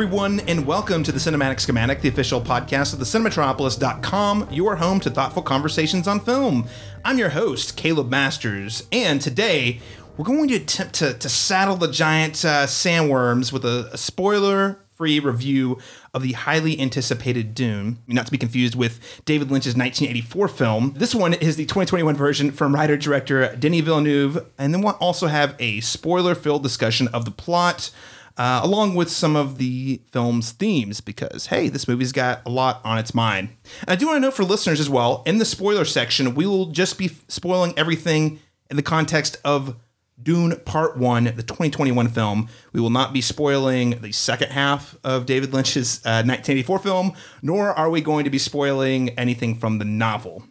Everyone, and welcome to the Cinematic Schematic, the official podcast of the Cinematropolis.com, your home to thoughtful conversations on film. I'm your host, Caleb Masters, and today we're going to attempt to, to saddle the giant uh, sandworms with a, a spoiler free review of the highly anticipated Dune, not to be confused with David Lynch's 1984 film. This one is the 2021 version from writer director Denis Villeneuve, and then we'll also have a spoiler filled discussion of the plot. Uh, along with some of the film's themes, because hey, this movie's got a lot on its mind. And I do want to note for listeners as well, in the spoiler section, we will just be spoiling everything in the context of Dune Part 1, the 2021 film. We will not be spoiling the second half of David Lynch's uh, 1984 film, nor are we going to be spoiling anything from the novel.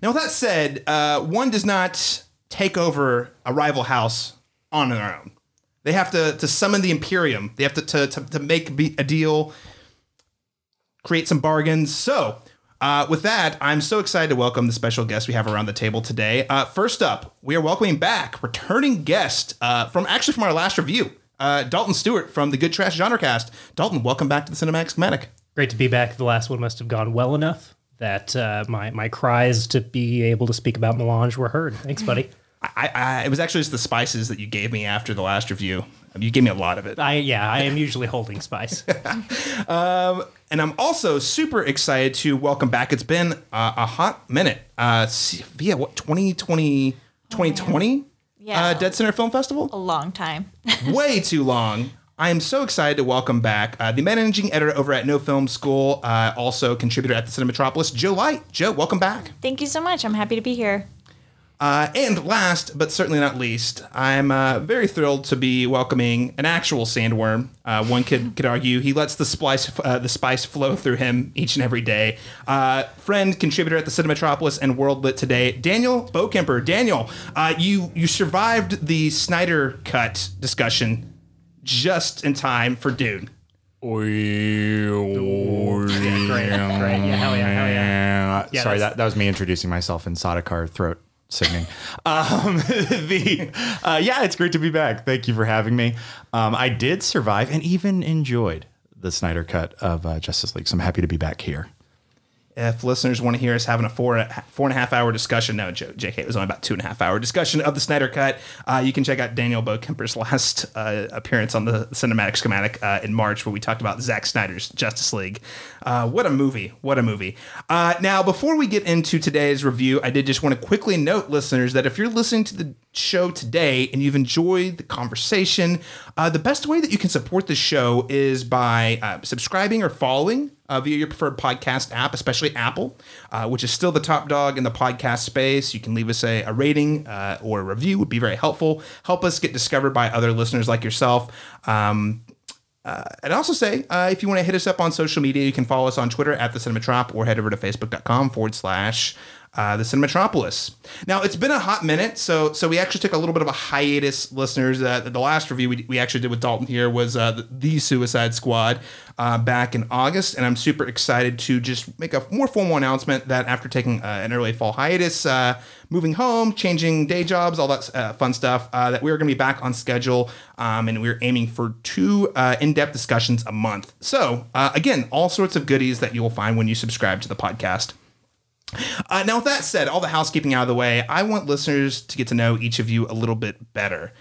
Now, with that said, uh, one does not take over a rival house on their own. They have to, to summon the Imperium. They have to, to, to, to make a deal, create some bargains. So, uh, with that, I'm so excited to welcome the special guest we have around the table today. Uh, first up, we are welcoming back returning guest uh, from actually from our last review, uh, Dalton Stuart from the Good Trash Genre Cast. Dalton, welcome back to the Cinematic Schematic. Great to be back. The last one must have gone well enough that uh, my my cries to be able to speak about Melange were heard. Thanks, buddy. I, I, it was actually just the spices that you gave me after the last review. You gave me a lot of it. I yeah, I am usually holding spice. um, and I'm also super excited to welcome back. It's been uh, a hot minute. Uh, via what 2020 2020 Yeah. uh, Dead Center Film Festival. a long time. Way too long. I am so excited to welcome back uh, the managing editor over at No Film School, uh, also contributor at the Cinematropolis, Jo Light. Jo, welcome back. Thank you so much. I'm happy to be here. Uh, and last, but certainly not least, I'm uh, very thrilled to be welcoming an actual sandworm. Uh, one could could argue he lets the spice uh, the spice flow through him each and every day. Uh, friend, contributor at the Cinematropolis and World Lit today, Daniel Bokemper. Daniel, uh, you you survived the Snyder cut discussion just in time for Dune. great, great. Yeah, hell yeah, hell yeah. Yeah, Sorry, that, that was me introducing myself in Sardaukar throat singing. um, the uh, yeah, it's great to be back. Thank you for having me. Um, I did survive and even enjoyed the Snyder cut of uh, Justice League, so I'm happy to be back here. If listeners want to hear us having a four four and a half hour discussion, no, JK, it was only about two and a half hour discussion of the Snyder Cut. Uh, you can check out Daniel Bokemper's last uh, appearance on the Cinematic Schematic uh, in March, where we talked about Zack Snyder's Justice League. Uh, what a movie! What a movie! Uh, now, before we get into today's review, I did just want to quickly note, listeners, that if you're listening to the show today and you've enjoyed the conversation, uh, the best way that you can support the show is by subscribing or following uh, via your preferred podcast app, especially Apple, uh, which is still the top dog in the podcast space. You can leave us a, a rating uh, or a review; would be very helpful. Help us get discovered by other listeners like yourself. Um, uh, and also say uh, if you want to hit us up on social media, you can follow us on Twitter at the Cinematrop or head over to facebook.com forward slash uh, the Cinematropolis. Now it's been a hot minute, so so we actually took a little bit of a hiatus, listeners. Uh, the last review we, we actually did with Dalton here was uh, the, the Suicide Squad uh, back in August, and I'm super excited to just make a more formal announcement that after taking uh, an early fall hiatus, uh, moving home, changing day jobs, all that uh, fun stuff, uh, that we're going to be back on schedule, um, and we're aiming for two uh, in-depth discussions a month. So uh, again, all sorts of goodies that you will find when you subscribe to the podcast. Uh, now, with that said, all the housekeeping out of the way, I want listeners to get to know each of you a little bit better.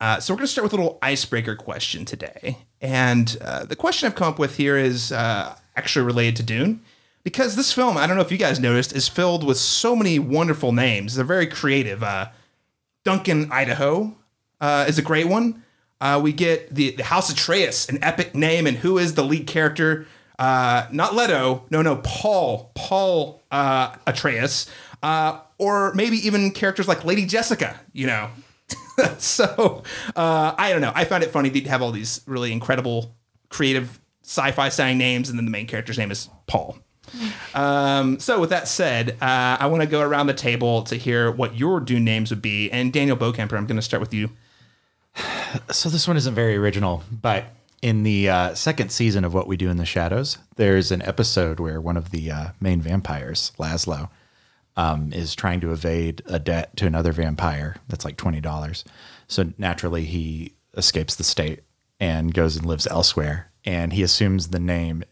Uh, so, we're going to start with a little icebreaker question today. And uh, the question I've come up with here is uh, actually related to Dune. Because this film, I don't know if you guys noticed, is filled with so many wonderful names. They're very creative. Uh, Duncan, Idaho uh, is a great one. We get the, the House Atreus, an epic name, and who is the lead character? Uh, not Leto, no, no, Paul, Paul uh, Atreus, uh, or maybe even characters like Lady Jessica, you know. so uh, I don't know. I found it funny to have all these really incredible, creative sci-fi sounding names, and then the main character's name is Paul. Um, so with that said, uh, I want to go around the table to hear what your Dune names would be. And Daniel Bokemper, I'm going to start with you. So this one isn't very original, but in the uh, second season of What We Do in the Shadows, there's an episode where one of the uh, main vampires, Laszlo, um, is trying to evade a debt to another vampire that's like twenty dollars. So naturally, he escapes the state and goes and lives elsewhere. And he assumes the name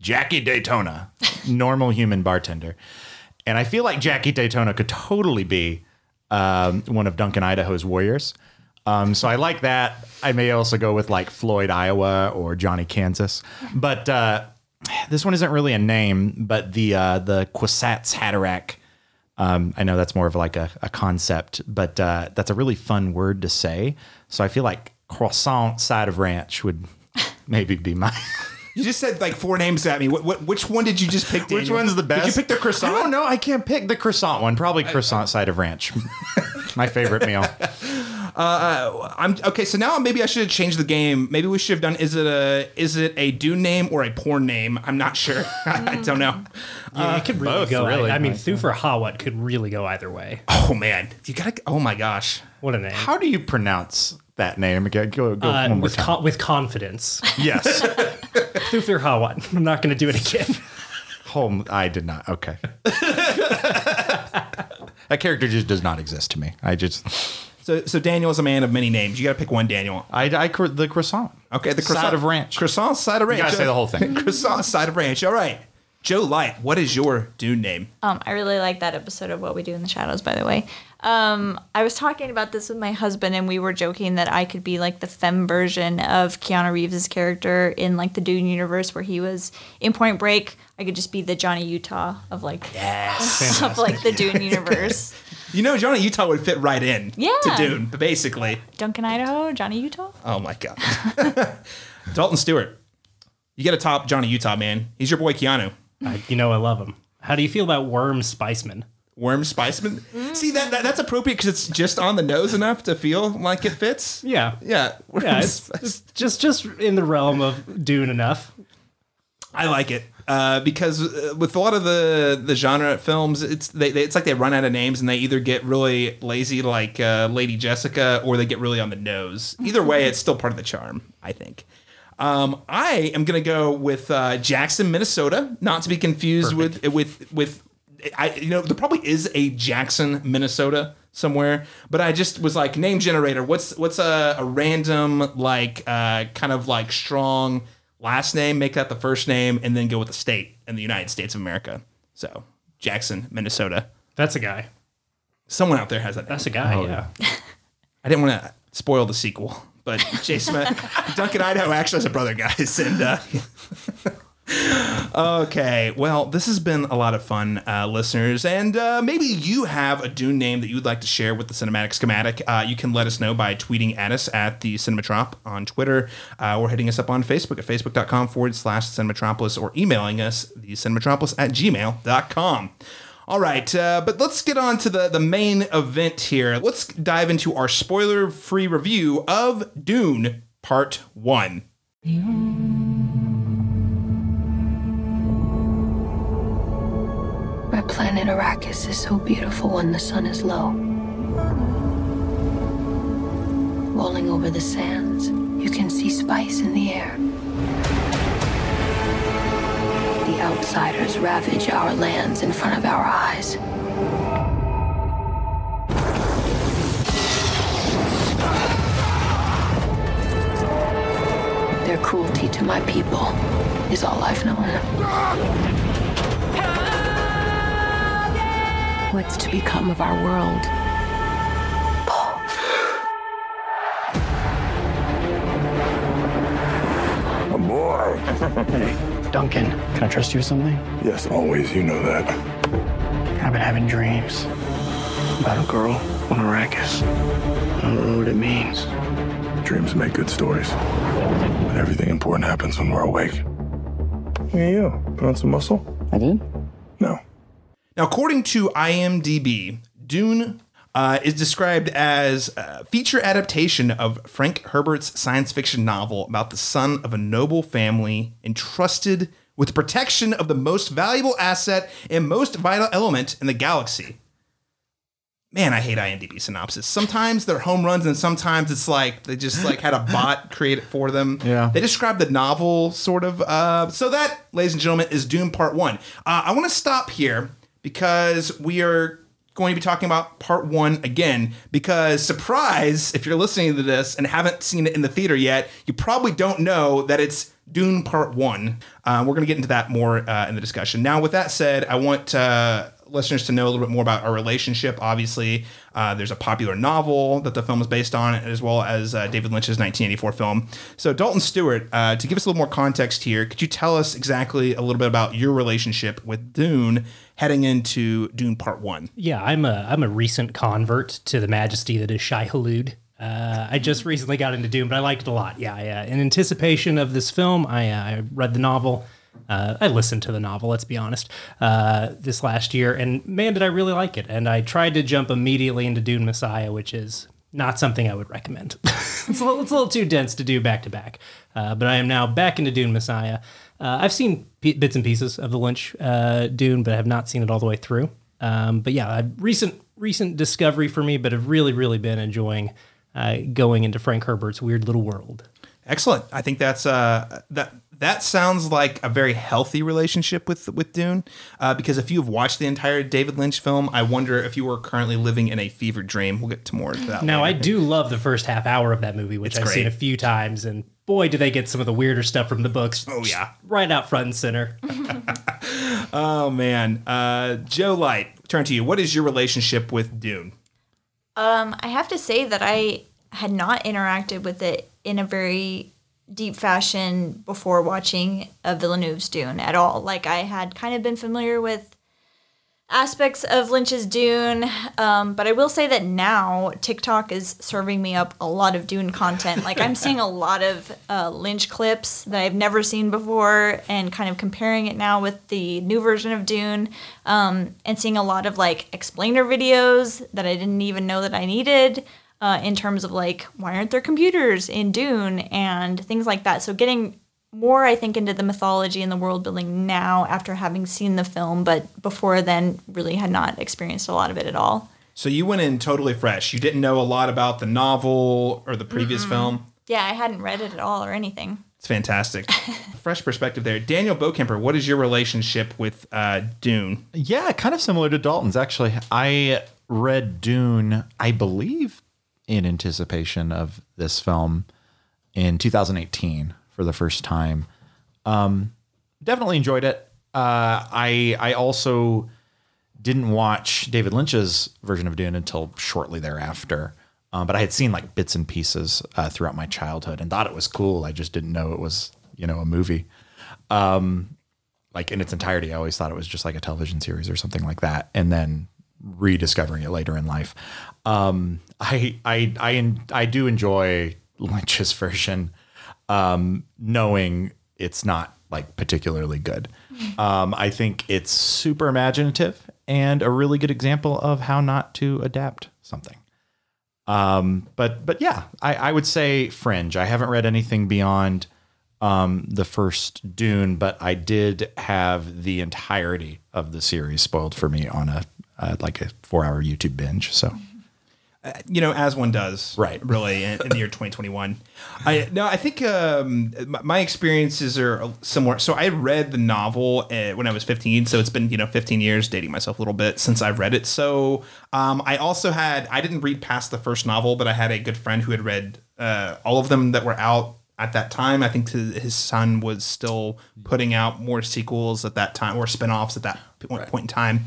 Jackie Daytona, normal human bartender. And I feel like Jackie Daytona could totally be um, one of Duncan Idaho's warriors. Um, so I like that. I may also go with like Floyd, Iowa, or Johnny Kansas. But uh, this one isn't really a name, but the uh, the Kwisatz Haderach. Um, I know that's more of like a, a concept, but uh, that's a really fun word to say. So I feel like croissant side of ranch would maybe be my. You just said like four names at me. What, what, which one did you just pick? Which one's the best? Did you pick the croissant? I don't know. I can't pick the croissant one. Probably croissant side of ranch. my favorite meal. Uh, I'm okay. So now maybe I should have changed the game. Maybe we should have done. Is it a is it a Dune name or a porn name? I'm not sure. I don't know. Yeah, it could really both, go. really. I, I mean, Thufir Hawat could really go either way. Oh man, you gotta. Oh my gosh. What a name! How do you pronounce that name? Go go, go Uh, one more with time. con- with confidence, yes. Thufir Hawat. I'm not going to do it again. Home. I did not. Okay. that character just does not exist to me. I just. So so Daniel is a man of many names. You gotta pick one, Daniel. I, I cro- the croissant. Okay, the croissant side of ranch. Croissant side of ranch. You gotta say the whole thing. croissant side of ranch. All right. Jo Light, what is your Dune name? Um, I really like that episode of What We Do in the Shadows, by the way. Um, I was talking about this with my husband, and we were joking that I could be like the femme version of Keanu Reeves' character in like the Dune universe, where he was in Point Break. I could just be the Johnny Utah of like Yes. of like the Dune universe. You know, Johnny Utah would fit right in Yeah. to Dune, but basically. Duncan Idaho, Johnny Utah. Oh my god. Dalton Stuart. You got to top Johnny Utah, man. He's your boy Keanu. I, you know, I love him. How do you feel about Worm Spiceman? Worm Spiceman. See that, that that's appropriate because it's just on the nose enough to feel like it fits. Yeah, Yeah. Worm yeah. It's, Spice- it's just just in the realm of Dune enough. I like it uh, because uh, with a lot of the the genre films, it's they, they it's like they run out of names and they either get really lazy like uh, Lady Jessica or they get really on the nose. Either way, it's still part of the charm. I think. Um, I am gonna go with uh, Jackson, Minnesota, not to be confused with with with. I you know there probably is a Jackson, Minnesota somewhere, but I just was like name generator. What's what's a, a random like uh, kind of like strong last name? Make that the first name, and then go with the state in the United States of America. So Jackson, Minnesota. That's a guy. Someone out there has that. Name. That's a guy. yeah. I didn't want to spoil the sequel, but Jason Duncan Idaho actually has a brother, guys, and. Uh, Okay, well, this has been a lot of fun, uh, listeners, and uh, maybe you have a Dune name that you'd like to share with the Cinematic Schematic. Uh, you can let us know by tweeting at us at the Cinematrop on Twitter, uh, or hitting us up on Facebook at facebook.com forward slash Cinematropolis, or emailing us the Cinematropolis at gmail.com. All right, uh, but let's get on to the, the main event here. Let's dive into our spoiler free review of Dune Part 1. My planet Arrakis is so beautiful when the sun is low. Rolling over the sands, you can see spice in the air. The outsiders ravage our lands in front of our eyes. Their cruelty to my people is all I've known. What's to become of our world? A boy. Duncan, can I trust you with something? Yes, always. You know that. I've been having dreams about a girl on Arrakis. I don't know what it means. Dreams make good stories. But everything important happens when we're awake. Look at you. Put on some muscle? I did? No. Now, according to IMDb, Dune uh, is described as a feature adaptation of Frank Herbert's science fiction novel about the son of a noble family entrusted with the protection of the most valuable asset and most vital element in the galaxy. Man, I hate IMDb synopsis. Sometimes they're home runs, and sometimes it's like they just like had a bot create it for them. Yeah. They describe the novel sort of. Uh, so that, ladies and gentlemen, is Dune Part One. Uh, I want to stop here because we are going to be talking about part one again because, surprise, if you're listening to this and haven't seen it in the theater yet, you probably don't know that it's Dune Part One. Uh, we're going to get into that more uh, in the discussion. Now, with that said, I want uh, listeners to know a little bit more about our relationship. Obviously, uh, there's a popular novel that the film is based on, as well as uh, David Lynch's 1984 film. So, Dalton Stuart, uh, to give us a little more context here, could you tell us exactly a little bit about your relationship with Dune heading into Dune Part One? Yeah, I'm a I'm a recent convert to the majesty that is Shai Hulud. Uh, I just recently got into Dune, but I liked it a lot. Yeah, yeah. In anticipation of this film, I, uh, I read the novel. Uh, I listened to the novel. Let's be honest. Uh, this last year, and man, did I really like it! And I tried to jump immediately into Dune Messiah, which is not something I would recommend. it's, a little, it's a little too dense to do back to back. Uh, But I am now back into Dune Messiah. Uh, I've seen p- bits and pieces of the Lynch uh, Dune, but I have not seen it all the way through. Um, but yeah, a recent recent discovery for me, but have really really been enjoying uh, going into Frank Herbert's weird little world. Excellent. I think that's that. That sounds like a very healthy relationship with with Dune, uh, because if you have watched the entire David Lynch film, I wonder if you were currently living in a fever dream. We'll get to more of that. Now, I do love the first half hour of that movie, which It's I've seen a few times, and boy, do they get some of the weirder stuff from the books. Oh, yeah. right out front and center. Oh man, uh, Jo Light, turn to you. What is your relationship with Dune? Um, I have to say that I had not interacted with it in a very deep fashion before watching a Villeneuve's Dune at all. Like I had kind of been familiar with aspects of Lynch's Dune, um, but I will say that now TikTok is serving me up a lot of Dune content. Like I'm seeing a lot of uh, Lynch clips that I've never seen before, and kind of comparing it now with the new version of Dune, um, and seeing a lot of like explainer videos that I didn't even know that I needed. Uh, in terms of like why aren't there computers in Dune and things like that. So getting more, I think, into the mythology and the world building now after having seen the film, but before then, really had not experienced a lot of it at all. So you went in totally fresh. You didn't know a lot about the novel or the previous film. Yeah, I hadn't read it at all or anything. It's fantastic. fresh perspective there. Daniel Bokemper, what is your relationship with uh, Dune? Yeah, kind of similar to Dalton's actually. I read Dune, I believe, in anticipation of this film in 2018 for the first time. Um, definitely enjoyed it. Uh, I I also didn't watch David Lynch's version of Dune until shortly thereafter. Um, but I had seen like bits and pieces uh, throughout my childhood and thought it was cool. I just didn't know it was you know a movie like in its entirety. I always thought it was just like a television series or something like that. And then rediscovering it later in life. Um, I, I, I, I do enjoy Lynch's version, um, knowing it's not like particularly good. Um, I think it's super imaginative and a really good example of how not to adapt something. Um, but but yeah, I, I would say Fringe. I haven't read anything beyond um, the first Dune, but I did have the entirety of the series spoiled for me on a uh, like a four hour YouTube binge. So you know, as one does, Right. Really, in, in the year 2021. I no, I think um, my, experiences are similar. So I read the novel uh, when I was 15, so it's been you know 15 years, dating myself a little bit since I've read it. So um, I also had I didn't read past the first novel, but I had a good friend who had read uh, all of them that were out at that time. I think his son was still putting out more sequels at that time or spin-offs at that point, point in time.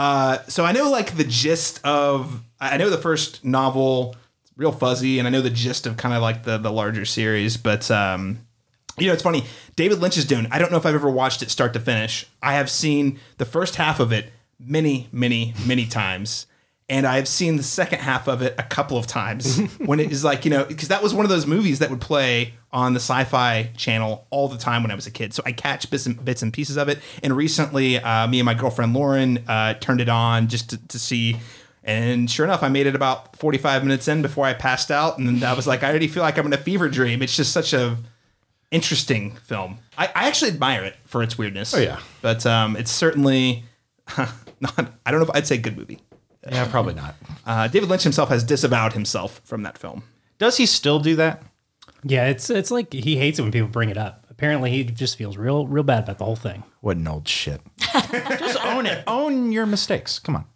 Uh, so I know like the gist of I know the first novel real fuzzy and I know the gist of kind of like the the larger series, but um you know, it's funny. David Lynch's Dune. I don't know if I've ever watched it start to finish. I have seen the first half of it many, many, many times. And I have seen the second half of it a couple of times when it is like, you know, because that was one of those movies that would play on the sci fi channel all the time when I was a kid. So I catch bits and, bits and pieces of it. And recently, uh, me and my girlfriend Lauren uh, turned it on just to, to see. And sure enough, I made it about 45 minutes in before I passed out. And I was like, I already feel like I'm in a fever dream. It's just such a interesting film. I, I actually admire it for its weirdness. Oh, yeah. But um, it's certainly not, I don't know if I'd say good movie. Yeah, probably not. Uh, David Lynch himself has disavowed himself from that film. Does he still do that? Yeah, it's it's like he hates it when people bring it up. Apparently, he just feels real real bad about the whole thing. What an old shit. Just own it. Own your mistakes. Come on.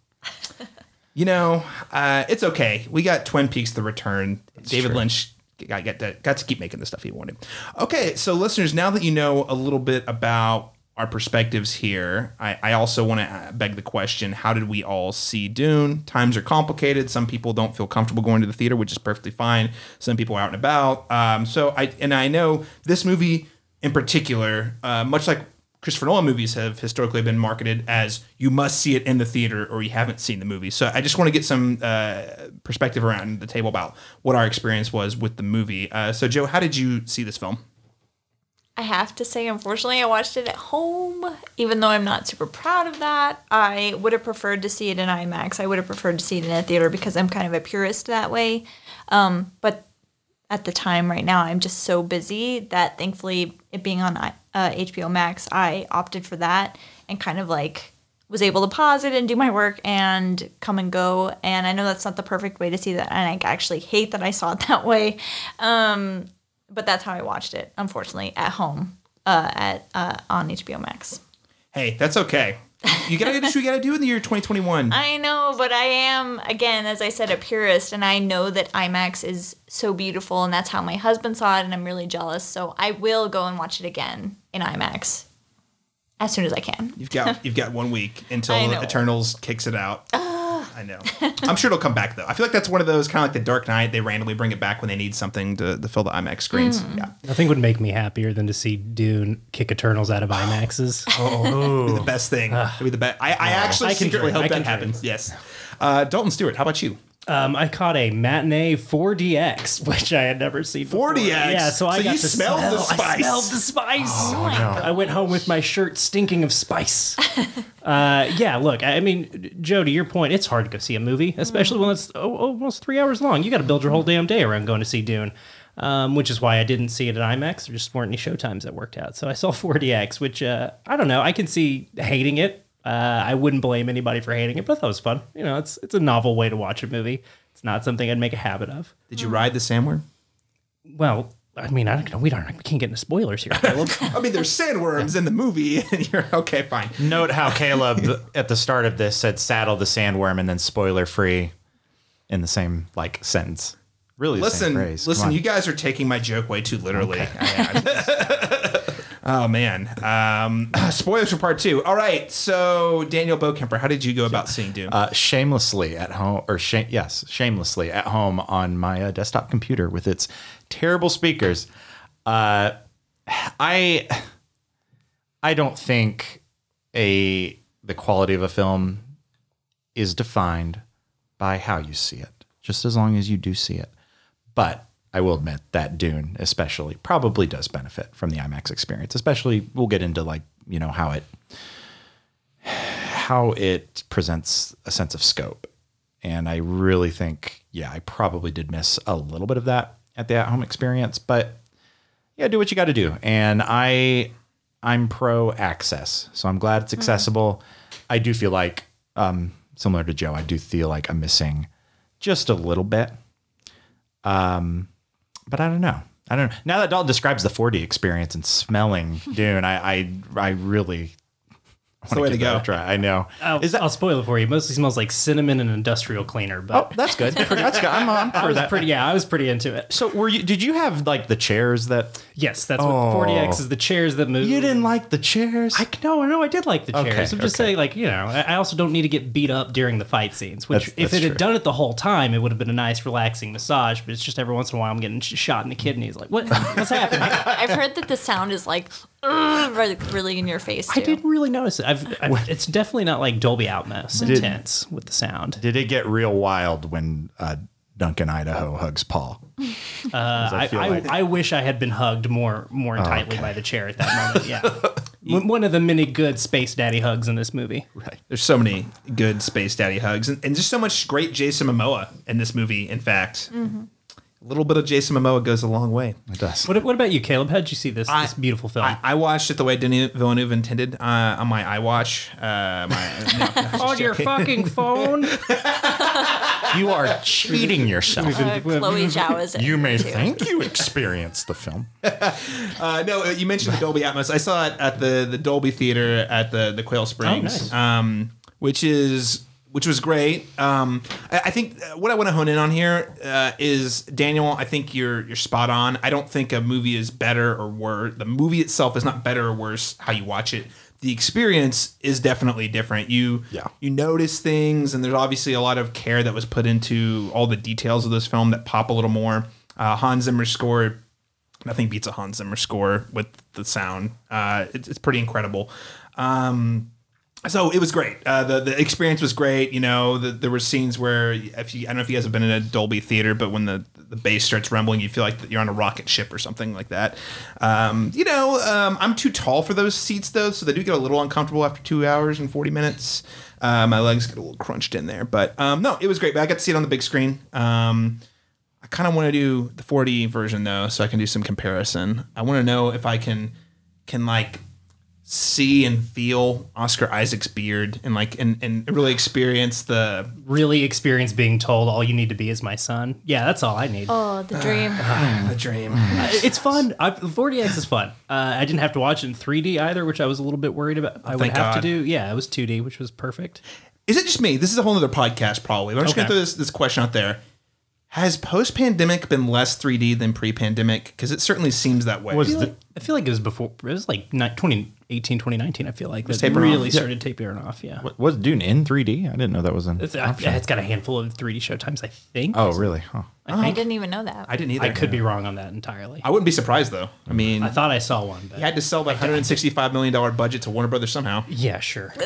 You know, uh, it's okay. We got Twin Peaks: The Return. David true. Lynch got get to, got to keep making the stuff he wanted. Okay, so listeners, now that you know a little bit about our perspectives here, I, I also want to beg the question: How did we all see Dune? Times are complicated. Some people don't feel comfortable going to the theater, which is perfectly fine. Some people are out and about. Um, so I and I know this movie in particular, uh, much like Christopher Nolan movies have historically been marketed as you must see it in the theater or you haven't seen the movie. So I just want to get some uh, perspective around the table about what our experience was with the movie. Uh, so Jo, how did you see this film? I have to say, unfortunately, I watched it at home. Even though I'm not super proud of that, I would have preferred to see it in IMAX. I would have preferred to see it in a theater because I'm kind of a purist that way. Um, but at the time, right now, I'm just so busy that thankfully, it being on uh, HBO Max, I opted for that and kind of like was able to pause it and do my work and come and go. And I know that's not the perfect way to see that, and I actually hate that I saw it that way. Um, but that's how I watched it, unfortunately, at home uh, at uh, on HBO Max. Hey, that's okay. You gotta do what you gotta do in the year 2021. I know, but I am again, as I said, a purist, and I know that IMAX is so beautiful, and that's how my husband saw it, and I'm really jealous. So I will go and watch it again in IMAX as soon as I can. You've got you've got one week until Eternals kicks it out. I know. I'm sure it'll come back though. I feel like that's one of those kind of like the Dark Knight. They randomly bring it back when they need something to, to fill the IMAX screens. Mm. Yeah, Nothing would make me happier than to see Dune kick Eternals out of IMAXs. Oh the best thing. It'd be the best. I, I actually I can secretly dream. hope I can that happens. Yes. Uh, Dalton Stuart, how about you? Um, I caught a matinee 4DX, which I had never seen. before. 4DX? Yeah, so, I So got you to smelled the smell- spice. I smelled the spice. Oh I went home with my shirt stinking of spice. uh, yeah, look, I mean, Jo, to your point, it's hard to go see a movie, especially when it's oh, almost three hours long. You got to build your whole damn day around going to see Dune. Um, which is why I didn't see it at IMAX. There just weren't any showtimes that worked out. So I saw 4DX, which uh, I don't know. I can see hating it. Uh, I wouldn't blame anybody for hating it, but that was fun. You know, it's it's a novel way to watch a movie. It's not something I'd make a habit of. Did you ride the sandworm? Well, I mean, I don't know. We don't. We can't get into spoilers here, Caleb. I mean, there's sandworms in the movie, and you're okay, fine. Note how Caleb at the start of this said saddle the sandworm and then spoiler free in the same like sentence. Really, the Listen, same phrase. Listen, you guys are taking my joke way too literally. oh man, um, spoilers for part two. All right, so Daniel Bokemper, how did you go about seeing Dune? uh, shamelessly at home, or shame, yes, shamelessly at home on my uh, desktop computer with its terrible speakers. Uh, I I don't think a the quality of a film is defined by how you see it, just as long as you do see it. But I will admit that Dune, especially, probably does benefit from the IMAX experience. Especially, we'll get into like you know how it how it presents a sense of scope. And I really think, yeah, I probably did miss a little bit of that at the at-home experience, but yeah, do what you got to do. And I I'm pro access. So I'm glad it's accessible. I do feel like um similar to Jo, I do feel like I'm missing just a little bit. Um but I don't know. I don't know. Now that Dalton describes the 4D experience and smelling Dune, I I, I really the way to go. Try. I know. I'll, Is that I'll spoil it for you. It mostly smells like cinnamon and industrial cleaner, but Oh, that's good. That's good. I'm on I for was that. pretty. Yeah, I was pretty into it. So, were you? Did you have like the chairs that Yes, that's what Oh. 40x is. The chairs that move. you didn't like the chairs? I no, no, I did like the chairs. Okay, I'm just okay. saying, like you know, I I also don't need to get beat up during the fight scenes. Which, That's- if that's it true. had done it the whole time, it would have been a nice, relaxing massage. But it's just every once in a while I'm getting shot in the kidneys. Like, what? What's happening? I've heard that the sound is like "Ugh," really, really in your face. Too. I didn't really notice it. I've, I've, it's definitely not like Dolby Atmos intense with the sound. Did it get real wild when uh, Duncan Idaho hugs Paul? Uh, I, I, like- I wish I had been hugged more more tightly okay. by the chair at that moment. Yeah, One- one of the many good space daddy hugs in this movie. Right. There's so many good space daddy hugs, and, and just so much great Jason Momoa in this movie. In fact, a little bit of Jason Momoa goes a long way. It does. What, what about you, Caleb? How did you see this I- this beautiful film? I, I watched it the way Denis Villeneuve intended uh, on my iWatch. Uh, my, no, no, on your fucking phone. You are cheating yourself. Uh, Chloe Zhao is in You may too. think you experienced the film. Uh, no, uh, you mentioned the Dolby Atmos. I saw it at the the Dolby Theater at the the Quail Springs, nice. um, which is which was great. Um, I, I think uh, what I want to hone in on here uh, is Daniel. I think you're you're spot on. I don't think a movie is better or worse. The movie itself is not better or worse how you watch it. The experience is definitely different. You Yeah. you notice things, and there's obviously a lot of care that was put into all the details of this film that pop a little more. Uh, Hans Zimmer score nothing beats a Hans Zimmer score with the sound. Uh, it's, it's pretty incredible. Um, so it was great. Uh, the the experience was great. You know, the, there were scenes where if you, I don't know if you guys have been in a Dolby theater, but when the the bass starts rumbling, you feel like you're on a rocket ship or something like that. Um, you know, um, I'm too tall for those seats though, so they do get a little uncomfortable after two hours and 40 minutes. Uh, my legs get a little crunched in there, but um, no, it was great. But I got to see it on the big screen. Um, I kind of want to do the 4D version though, so I can do some comparison. I want to know if I can can like see and feel Oscar Isaac's beard and like and and really experience the really experience being told all you need to be is my son. Yeah, that's all I need. Oh, the dream. Uh, the dream. Uh, it's fun. I, 4DX is fun. Uh, I didn't have to watch it in 3D either, which I was a little bit worried about. I oh, Thank would have God. to do. Yeah, it was 2D, which was perfect. Is it just me? This is a whole other podcast, probably. But I'm just okay. gonna throw this this question out there. Has post pandemic been less 3D than pre pandemic? Because it certainly seems that way. Was I feel, the, like, I feel like it was before. It was like 20, 18, 2019, I feel like. That tapering really off. started tapering off, yeah. What, was Dune in 3D? I didn't know that was an It's, uh, option. it's got a handful of 3D showtimes, I think. Oh, really? Huh. I, oh, I didn't even know that. I didn't either. I could be wrong on that entirely. I wouldn't be surprised though. I mm-hmm. mean, I thought I saw one, but he had to sell that 165 million dollar budget to Warner Brothers somehow. yeah, sure.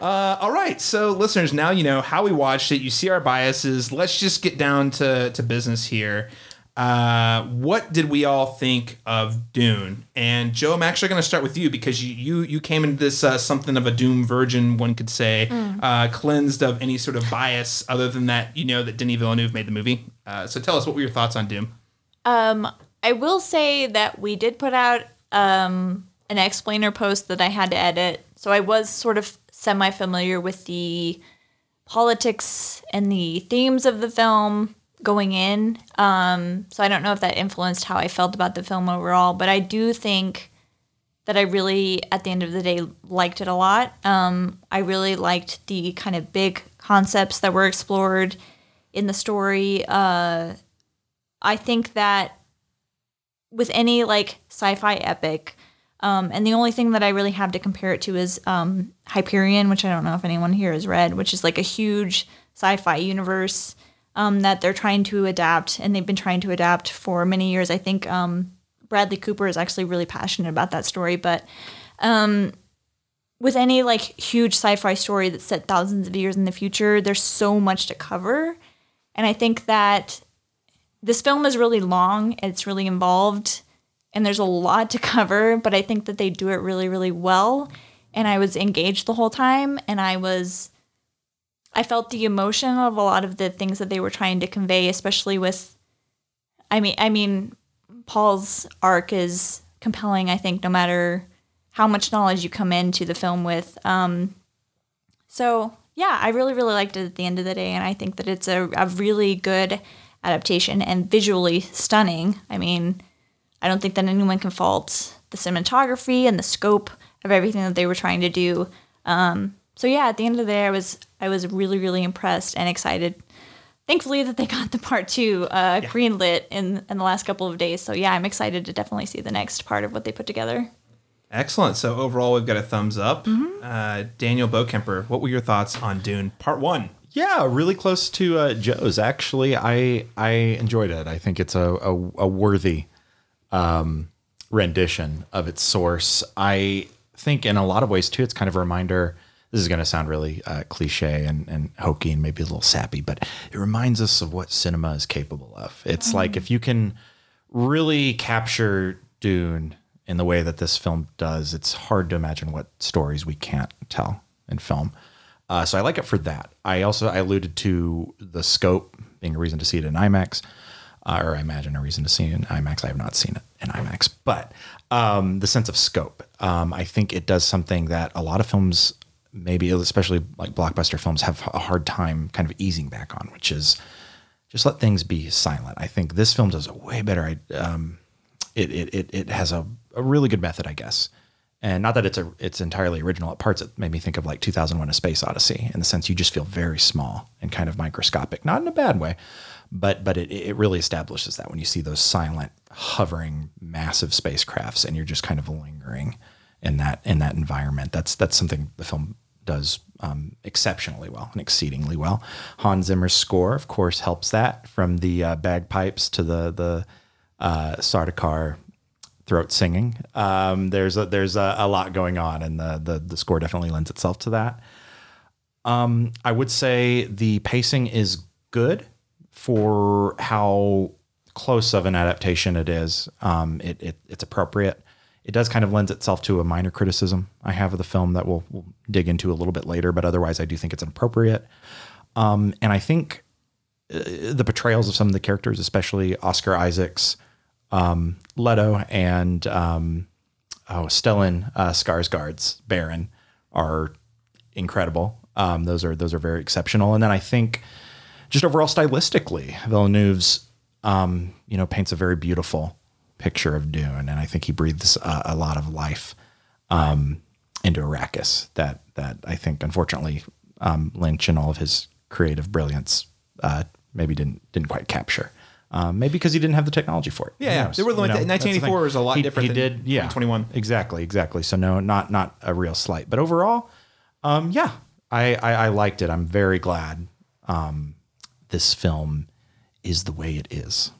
Uh, all right, so listeners, now you know how we watched it. You see our biases. Let's just get down to to business here. Uh, what did we all think of Dune? And Jo, I'm actually going to start with you because you you, you came into this uh, something of a Dune virgin, one could say, uh, cleansed of any sort of bias other than that you know that Denis Villeneuve made the movie. Uh, so tell us what were your thoughts on Dune? Um, I will say that we did put out um, an explainer post that I had to edit. So I was sort of semi familiar with the politics and the themes of the film going in. Um, so I don't know if that influenced how I felt about the film overall, but I do think that I really, at the end of the day, liked it a lot. Um, I really liked the kind of big concepts that were explored in the story. Uh, I think that with any like sci-fi epic, um, and the only thing that I really have to compare it to is um, Hyperion, which I don't know if anyone here has read, which is like a huge sci-fi universe um, that they're trying to adapt, and they've been trying to adapt for many years. I think um, Bradley Cooper is actually really passionate about that story, but um, with any like huge sci-fi story that's set thousands of years in the future, there's so much to cover, and I think that this film is really long it's really involved and there's a lot to cover but i think that they do it really really well and i was engaged the whole time and i was i felt the emotion of a lot of the things that they were trying to convey especially with i mean i mean paul's arc is compelling i think no matter how much knowledge you come into the film with um so yeah, I really, really liked it at the end of the day, and I think that it's a, a really good adaptation and visually stunning. I mean, I don't think that anyone can fault the cinematography and the scope of everything that they were trying to do. Um, so yeah, at the end of the day, I was I was really, really impressed and excited. Thankfully, that they got the part two uh, greenlit in in the last couple of days. So yeah, I'm excited to definitely see the next part of what they put together. Excellent. So overall, we've got a thumbs up. Uh, Daniel Bokemper, what were your thoughts on Dune Part One? Yeah, really close to uh, Jo's. Actually, I I enjoyed it. I think it's a a, a worthy um, rendition of its source. I think in a lot of ways too, it's kind of a reminder. This is going to sound really uh, cliche and, and hokey and maybe a little sappy, but it reminds us of what cinema is capable of. It's like if you can really capture Dune in the way that this film does, it's hard to imagine what stories we can't tell in film. Uh, so I like it for that. I also I alluded to the scope being a reason to see it in IMAX, uh, or I imagine a reason to see it in IMAX. I have not seen it in IMAX, but um, the sense of scope. Um, I think it does something that a lot of films, maybe especially like blockbuster films, have a hard time kind of easing back on, which is just let things be silent. I think this film does a way better. Um, it, it, it, it has a, a really good method, I guess, And not that it's a it's entirely original at parts. It made me think of like 2001: A Space Odyssey in the sense you just feel very small and kind of microscopic, not in a bad way, but but it it really establishes that when you see those silent, hovering, massive spacecrafts, and you're just kind of lingering in that in that environment. That's that's something the film does um, exceptionally well and exceedingly well. Hans Zimmer's score, of course, helps that from the uh, bagpipes to the the uh, Sardaukar throat singing. Um, there's a, there's a, a lot going on, and the, the the score definitely lends itself to that. Um, I would say the pacing is good for how close of an adaptation it is. Um, it, it it's appropriate. It does kind of lends itself to a minor criticism I have of the film that we'll, we'll dig into a little bit later, but otherwise I do think it's inappropriate. Um, and I think uh, the portrayals of some of the characters, especially Oscar Isaacs, um, Leto, and um, oh Stellan uh, Skarsgård's Baron, are incredible. Um, those are those are very exceptional. And then I think just overall stylistically, Villeneuve's um, you know paints a very beautiful picture of Dune, and I think he breathes a, a lot of life um, into Arrakis that that I think unfortunately um, Lynch and all of his creative brilliance uh, maybe didn't didn't quite capture. Um, maybe because he didn't have the technology for it. Yeah, yeah. They were You know, 1984 thing. was a lot He- different He than did, yeah, 2021. Exactly, exactly. So no, not not a real slight, but overall, um, yeah, I, I I liked it. I'm very glad um, this film is the way it is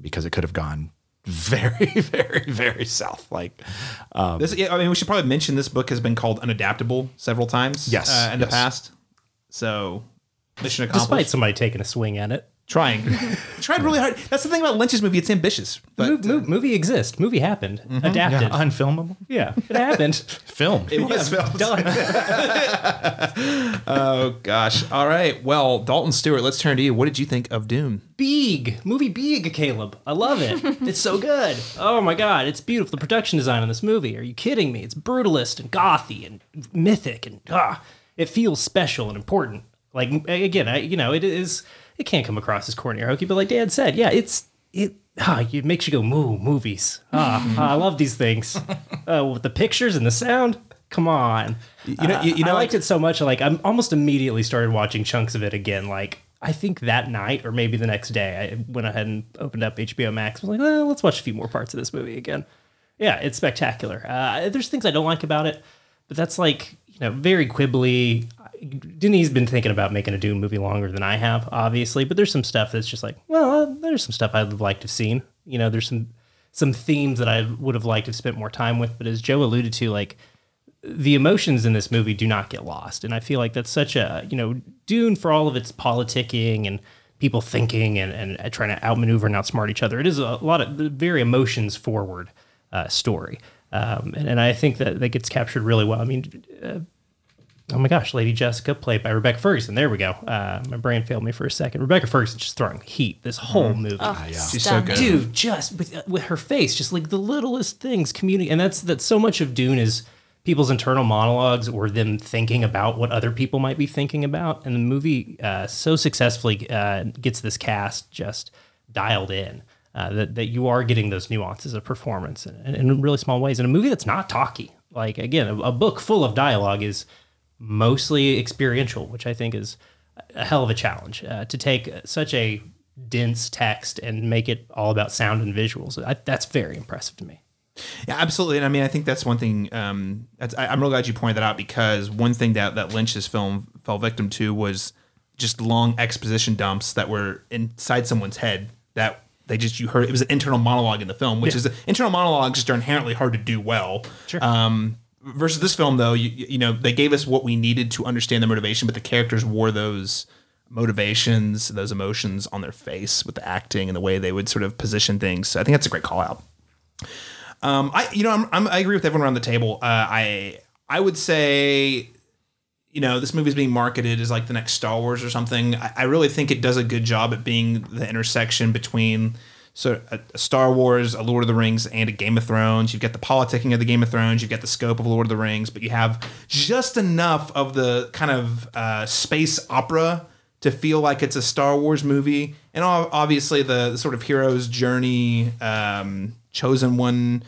because it could have gone very, very, very south. Like, um, This, yeah, I mean, we should probably mention this book has been called Unadaptable several times. Yes, uh, in the past. So, mission accomplished. Despite somebody taking a swing at it. Trying, tried really hard. That's the thing about Lynch's movie; it's ambitious, but Mov- mov- movie exists. Movie happened. Mm-hmm. Adapted. yeah, unfilmable Yeah, it happened. film. it was filmed. Done. Oh gosh! All right. Well, Dalton Stuart, let's turn to you. What did you think of Dune? Big movie, big Caleb. I love it. it's so good. Oh my god, it's beautiful. The production design on this movie. Are you kidding me? It's brutalist and gothy and mythic and ah, it feels special and important. Like again, I you know it is. It can't come across as corny or hokey, but like Dad said, yeah, it's it. Ah, it makes you go moo movies. Ah, I love these things. Uh, with the pictures and the sound. Come on. You know, you, you know, I liked it so much. Like I'm almost immediately started watching chunks of it again. Like I think that night or maybe the next day, I went ahead and opened up HBO Max. I was like, well, let's watch a few more parts of this movie again. Yeah, it's spectacular. Uh, there's things I don't like about it, but that's like you know very quibbly. Denis been thinking about making a Dune movie longer than I have, obviously. But there's some stuff that's just like, well, uh, there's some stuff I'd have liked to have seen. You know, there's some some themes that I would have liked to have spent more time with. But as Jo alluded to, like the emotions in this movie do not get lost. And I feel like that's such a, you know, Dune for all of its politicking and people thinking and, and trying to outmaneuver and outsmart each other. It is a lot of very emotions forward uh, story. Um, and, and I think that that gets captured really well. I mean, uh, oh my gosh, Lady Jessica, played by Rebecca Ferguson. There we go. Uh, my brain failed me for a second. Rebecca Ferguson just throwing heat this whole movie Oh, yeah. she's so good. dude just with with her face just like the littlest things community and that's that's so much of dune is people's internal monologues or them thinking about what other people might be thinking about and the movie uh, so successfully uh, gets this cast just dialed in uh, that, that you are getting those nuances of performance in, in really small ways in a movie that's not talky like again a, a book full of dialogue is mostly experiential which i think is a hell of a challenge uh, to take such a dense text and make it all about sound and visuals. I, that's very impressive to me. Yeah, absolutely. And I mean, I think that's one thing. Um, that's, I, I'm real glad you pointed that out because one thing that that Lynch's film fell victim to was just long exposition dumps that were inside someone's head that they just you heard it was an internal monologue in the film, which is internal monologues just are inherently hard to do well. Sure. Um, versus this film, though, you you know they gave us what we needed to understand the motivation, but the characters wore those motivations, those emotions on their face with the acting and the way they would sort of position things. So I think that's a great call out. Um, I you know I'm, I'm, I agree with everyone around the table. Uh, I I would say, you know, this movie is being marketed as like the next Star Wars or something. I, I really think it does a good job at being the intersection between of a, a Star Wars, a Lord of the Rings, and a Game of Thrones. You've got the politicking of the Game of Thrones. You've got the scope of Lord of the Rings, but you have just enough of the kind of uh, space opera to feel like it's a Star Wars movie, and ob- obviously the, the sort of hero's journey, um, chosen one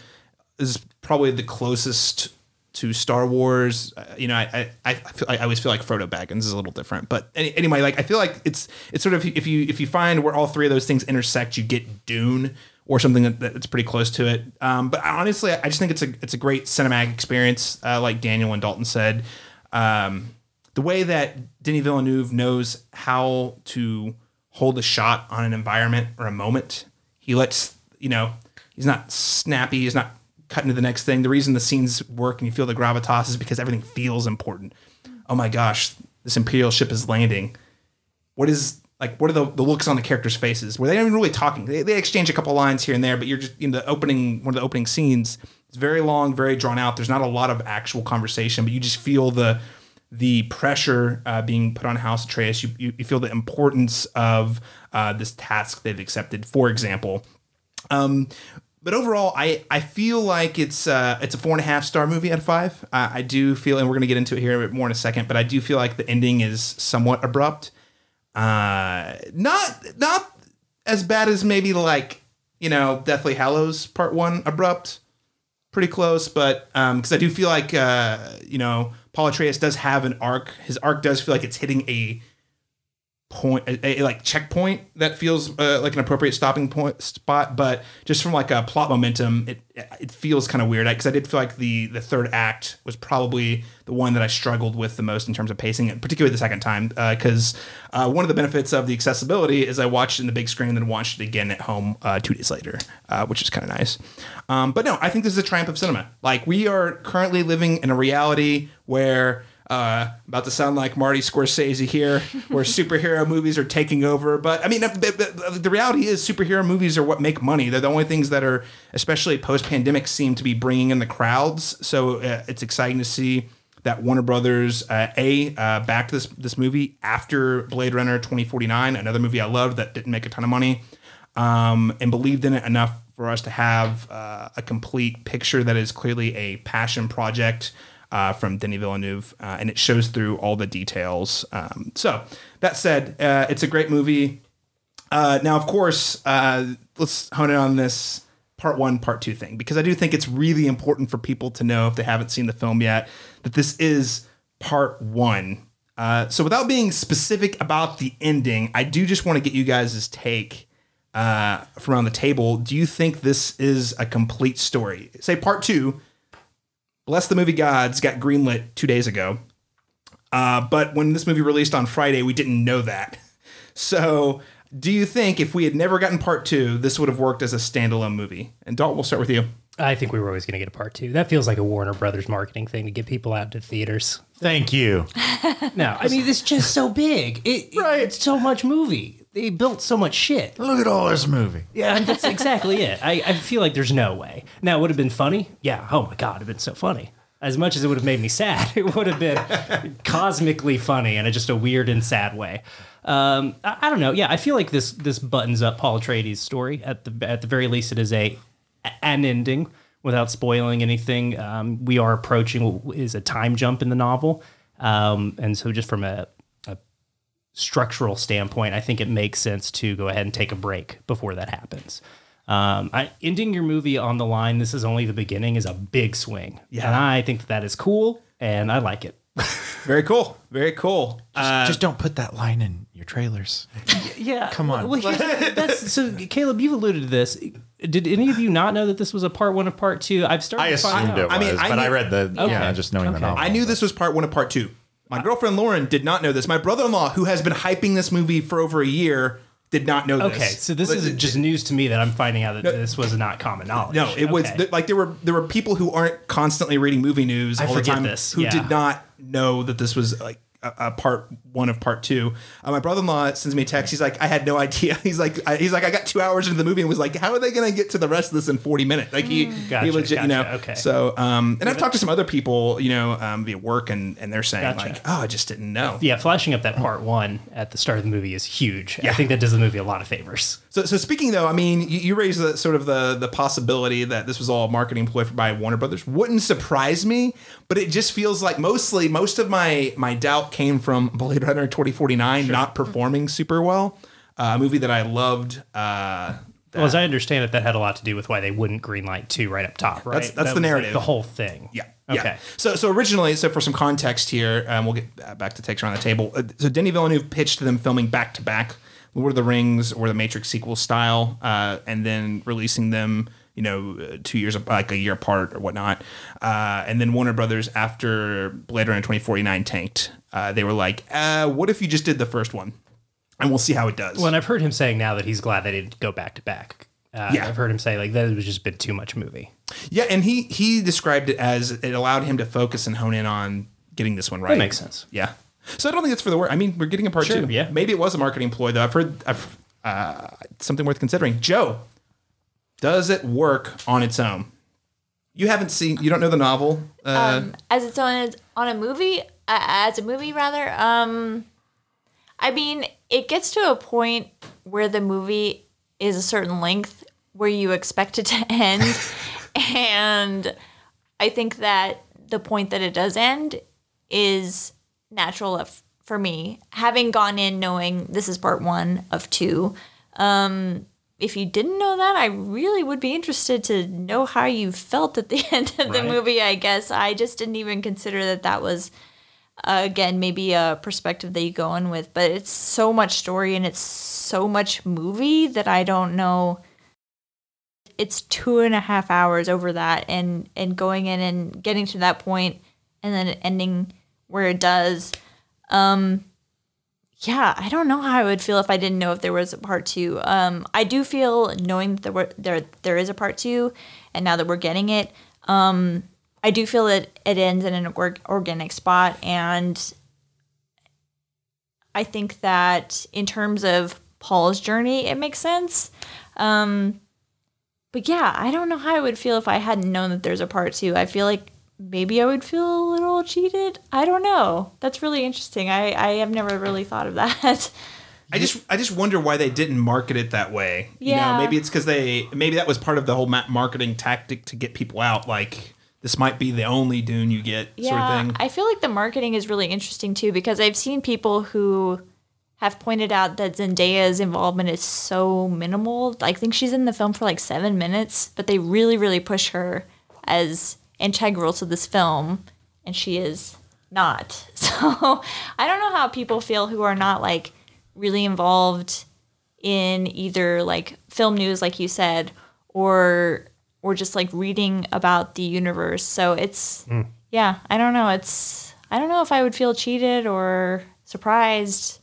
is probably the closest to Star Wars. Uh, you know, I I, I feel I always feel like Frodo Baggins is a little different, but any, anyway, like I feel like it's it's sort of if you if you find where all three of those things intersect, you get Dune or something that, that's pretty close to it. Um, but honestly, I just think it's a it's a great cinematic experience, uh, like Daniel and Dalton said. Um, the way that Denis Villeneuve knows how to hold a shot on an environment or a moment, he lets you know he's not snappy, he's not cutting into the next thing. The reason the scenes work and you feel the gravitas is because everything feels important. Oh my gosh, this Imperial ship is landing. What is like what are the, the looks on the characters' faces? Were they even really talking? They, they exchange a couple lines here and there, but you're just in the opening one of the opening scenes. It's very long, very drawn out. There's not a lot of actual conversation, but you just feel the the pressure uh, being put on House Atreus. You, you, you feel the importance of uh, this task they've accepted. For example, um, but overall, I, I feel like it's uh, it's a four and a half star movie out of five. I do feel, and we're gonna get into it here a bit more in a second, but I do feel like the ending is somewhat abrupt. Uh, not not as bad as maybe like you know Deathly Hallows Part One abrupt, pretty close, but because I do feel like uh, you know Paul Atreus does have an arc. His arc does feel like it's hitting a point a, a, like checkpoint that feels uh, like an appropriate stopping point spot but just from like a plot momentum it it feels kind of weird because I, did feel like the the third act was probably the one that I struggled with the most in terms of pacing particularly the second time because uh, uh, one of the benefits of the accessibility is I watched it in the big screen and then watched it again at home uh, two days later uh, which is kind of nice. Um, but no I think this is a triumph of cinema. Like we are currently living in a reality where uh, about to sound like Marty Scorsese here, where superhero movies are taking over. But I mean, the, the, reality is superhero movies are what make money. They're the only things that are, especially post pandemic, seem to be bringing in the crowds. So uh, it's exciting to see that Warner Brothers uh, a uh, backed this this movie after Blade Runner 2049, another movie I loved that didn't make a ton of money, um, and believed in it enough for us to have uh, a complete picture that is clearly a passion project uh, from Denis Villeneuve, uh, and it shows through all the details. Um, so that said, uh, it's a great movie. Uh, now, of course, uh, let's hone in on this part one, part two thing because I do think it's really important for people to know if they haven't seen the film yet that this is part one. Uh, so, without being specific about the ending, I do just want to get you guys' take from around the table. Do you think this is a complete story? Say part two Bless the Movie Gods got greenlit two days ago. Uh, but when this movie released on Friday, we didn't know that. So, do you think if we had never gotten part two, this would have worked as a standalone movie? And Dalton, we'll start with you. I think we were always going to get a part two. That feels like a Warner Brothers marketing thing to get people out to theaters. Thank you. no, I mean it's just so big. It, right. It's so much movie. They built so much shit. Look at all this movie. Yeah, that's exactly it. I, I feel like there's no way. Now, it would have been funny. Yeah. Oh my god, it'd been so funny. As much as it would have made me sad, it would have been cosmically funny in a, just a weird and sad way. Um, I, I, don't know. Yeah, I feel like this this buttons up Paul Atreides' story. At the at the very least, it is a an ending without spoiling anything. Um, we are approaching what is a time jump in the novel, um, and so just from a, structural standpoint, I think it makes sense to go ahead and take a break before that happens. Um, I, ending your movie on the line, this is only the beginning, is a big swing. Yeah. And I think that, that is cool, and I like it. Very cool. Very cool. Just, uh, just, don't put that line in your trailers. Yeah. Come on. Well, that's, so, Caleb, you've alluded to this. Did any of you not know that this was a part one of part two? I've started. I assumed it was, I mean, I but knew, I read the okay. yeah, just knowing okay. the novel. I knew this was part one of part two. My girlfriend Lauren did not know this. My brother-in-law, who has been hyping this movie for over a year, did not know this. Okay, so this is just news to me that I'm finding out that no, this was not common knowledge. No, it okay. was like there were there were people who aren't constantly reading movie news I all the time this. who yeah. did not know that this was like a, part one of part two. Uh, my brother-in-law sends me a text. He's like, I had no idea. He's like, I, he's like, I got two hours into the movie and was like, how are they going to get to the rest of this in 40 minutes? Like he, gotcha, he legit, gotcha, you know, okay. So, um, and I've talked to some other people, you know, um, via work and, and they're saying gotcha. like, oh, I just didn't know. Yeah. Flashing up that part one at the start of the movie is huge. Yeah. I think that does the movie a lot of favors. So, so speaking though, I mean, you, you raised the sort of the, the possibility that this was all a marketing ploy by Warner Brothers. Wouldn't surprise me, but it just feels like mostly most of my, my doubt came from Blade Runner 2049 sure. not performing super well. Uh, a movie that I loved uh, Well, as I understand it, that had a lot to do with why they wouldn't greenlight two right up top, right? That's- that's That the was, like, narrative. the whole thing. Yeah. Okay. Yeah. So so originally, so for some context here, um, we'll get uh, back to takes around the table. Uh, so Denny Villeneuve pitched them filming back to back, Lord of the Rings or the Matrix sequel style, uh, and then releasing them, you know, two years like a year apart or whatnot. Uh, and then Warner Brothers, after Blade Runner twenty forty nine tanked, uh, they were like, uh, "What if you just did the first one, and we'll see how it does." Well, and I've heard him saying now that he's glad they didn't go back to back. Uh, Yeah. I've heard him say like that it was just been too much movie. yeah, and he he described it as it allowed him to focus and hone in on getting this one right. That makes sense. Yeah. So I don't think it's for the worst. I mean, we're getting a part Sure, two. yeah. Maybe it was a marketing ploy, though. I've heard I've, uh, something worth considering. Jo, does it work on its own? You haven't seen, you don't know the novel. Uh, um, as its own on a movie, uh, as a movie rather. Um, I mean, it gets to a point where the movie is a certain length where you expect it to end, and I think that the point that it does end is natural of, for me. Having gone in knowing this is part one of two, um, if you didn't know that, I really would be interested to know how you felt at the end of the Right. movie. I guess I just didn't even consider that that was uh, again maybe a perspective that you go in with, but it's so much story and it's so much movie that I don't know. It's two and a half hours over that, and and going in and getting to that point, and then ending where it does. Um, yeah, I don't know how I would feel if I didn't know if there was a part two. Um, I do feel knowing that there were, there there is a part two, and now that we're getting it, um, I do feel that it ends in an org- organic spot, and I think that in terms of Paul's journey, it makes sense. Um, but yeah, I don't know how I would feel if I hadn't known that there's a part two. I feel like maybe I would feel a little cheated. I don't know. That's really interesting. I, I have never really thought of that. I just I just wonder why they didn't market it that way. You Yeah. know, maybe it's because they maybe that was part of the whole marketing tactic to get people out. Like this might be the only Dune you get, sort of thing. I feel like the marketing is really interesting too because I've seen people who have pointed out that Zendaya's involvement is so minimal. I think she's in the film for like seven minutes, but they really, really push her as integral to this film, and she is not. So I don't know how people feel who are not like really involved in either like film news, like you said, or or just like reading about the universe. So it's hmm. yeah, I don't know. It's I don't know if I would feel cheated or surprised,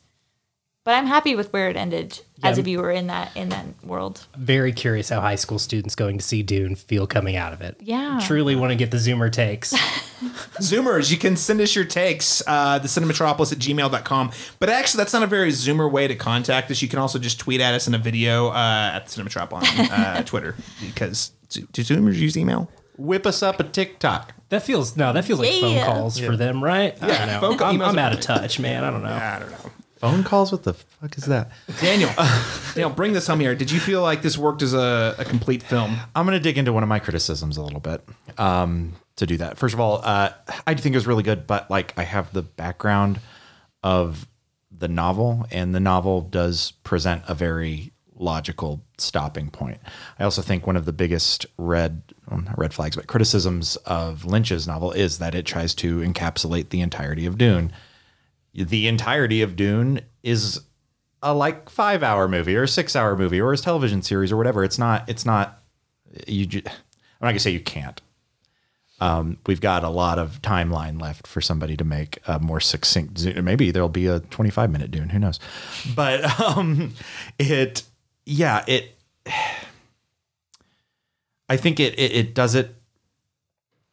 but I'm happy with where it ended as a viewer in that in that world. Very curious how high school students going to see Dune feel coming out of it. Yeah. Truly want to get the Zoomer takes. Zoomers, you can send us your takes, uh, the cinematropolis at gmail.com. But actually, that's not a very Zoomer way to contact us. You can also just tweet at us in a video uh, at Cinematron on uh, Twitter because do do Zoomers use email? Whip us up a TikTok. That feels no, that feels like phone Yeah. calls for them, right? I don't know. phone call- I'm, I'm out of touch, man. I don't know. I don't know. Phone calls? What the fuck is that? Daniel, Daniel, bring this home here. Did you feel like this worked as a, a complete film? I'm going to dig into one of my criticisms a little bit um, to do that. First of all, uh, I think it was really good, but like I have the background of the novel, and the novel does present a very logical stopping point. I also think one of the biggest red well, red flags, but criticisms of Lynch's novel is that it tries to encapsulate the entirety of Dune. The entirety of Dune is a like five hour movie or a six hour movie or a television series or whatever. It's not. It's not. You. Ju- I'm not gonna say you can't. Um, we've got a lot of timeline left for somebody to make a more succinct. Maybe there'll be a 25 minute Dune. Who knows? But um, it. Yeah. It. I think it, it it does it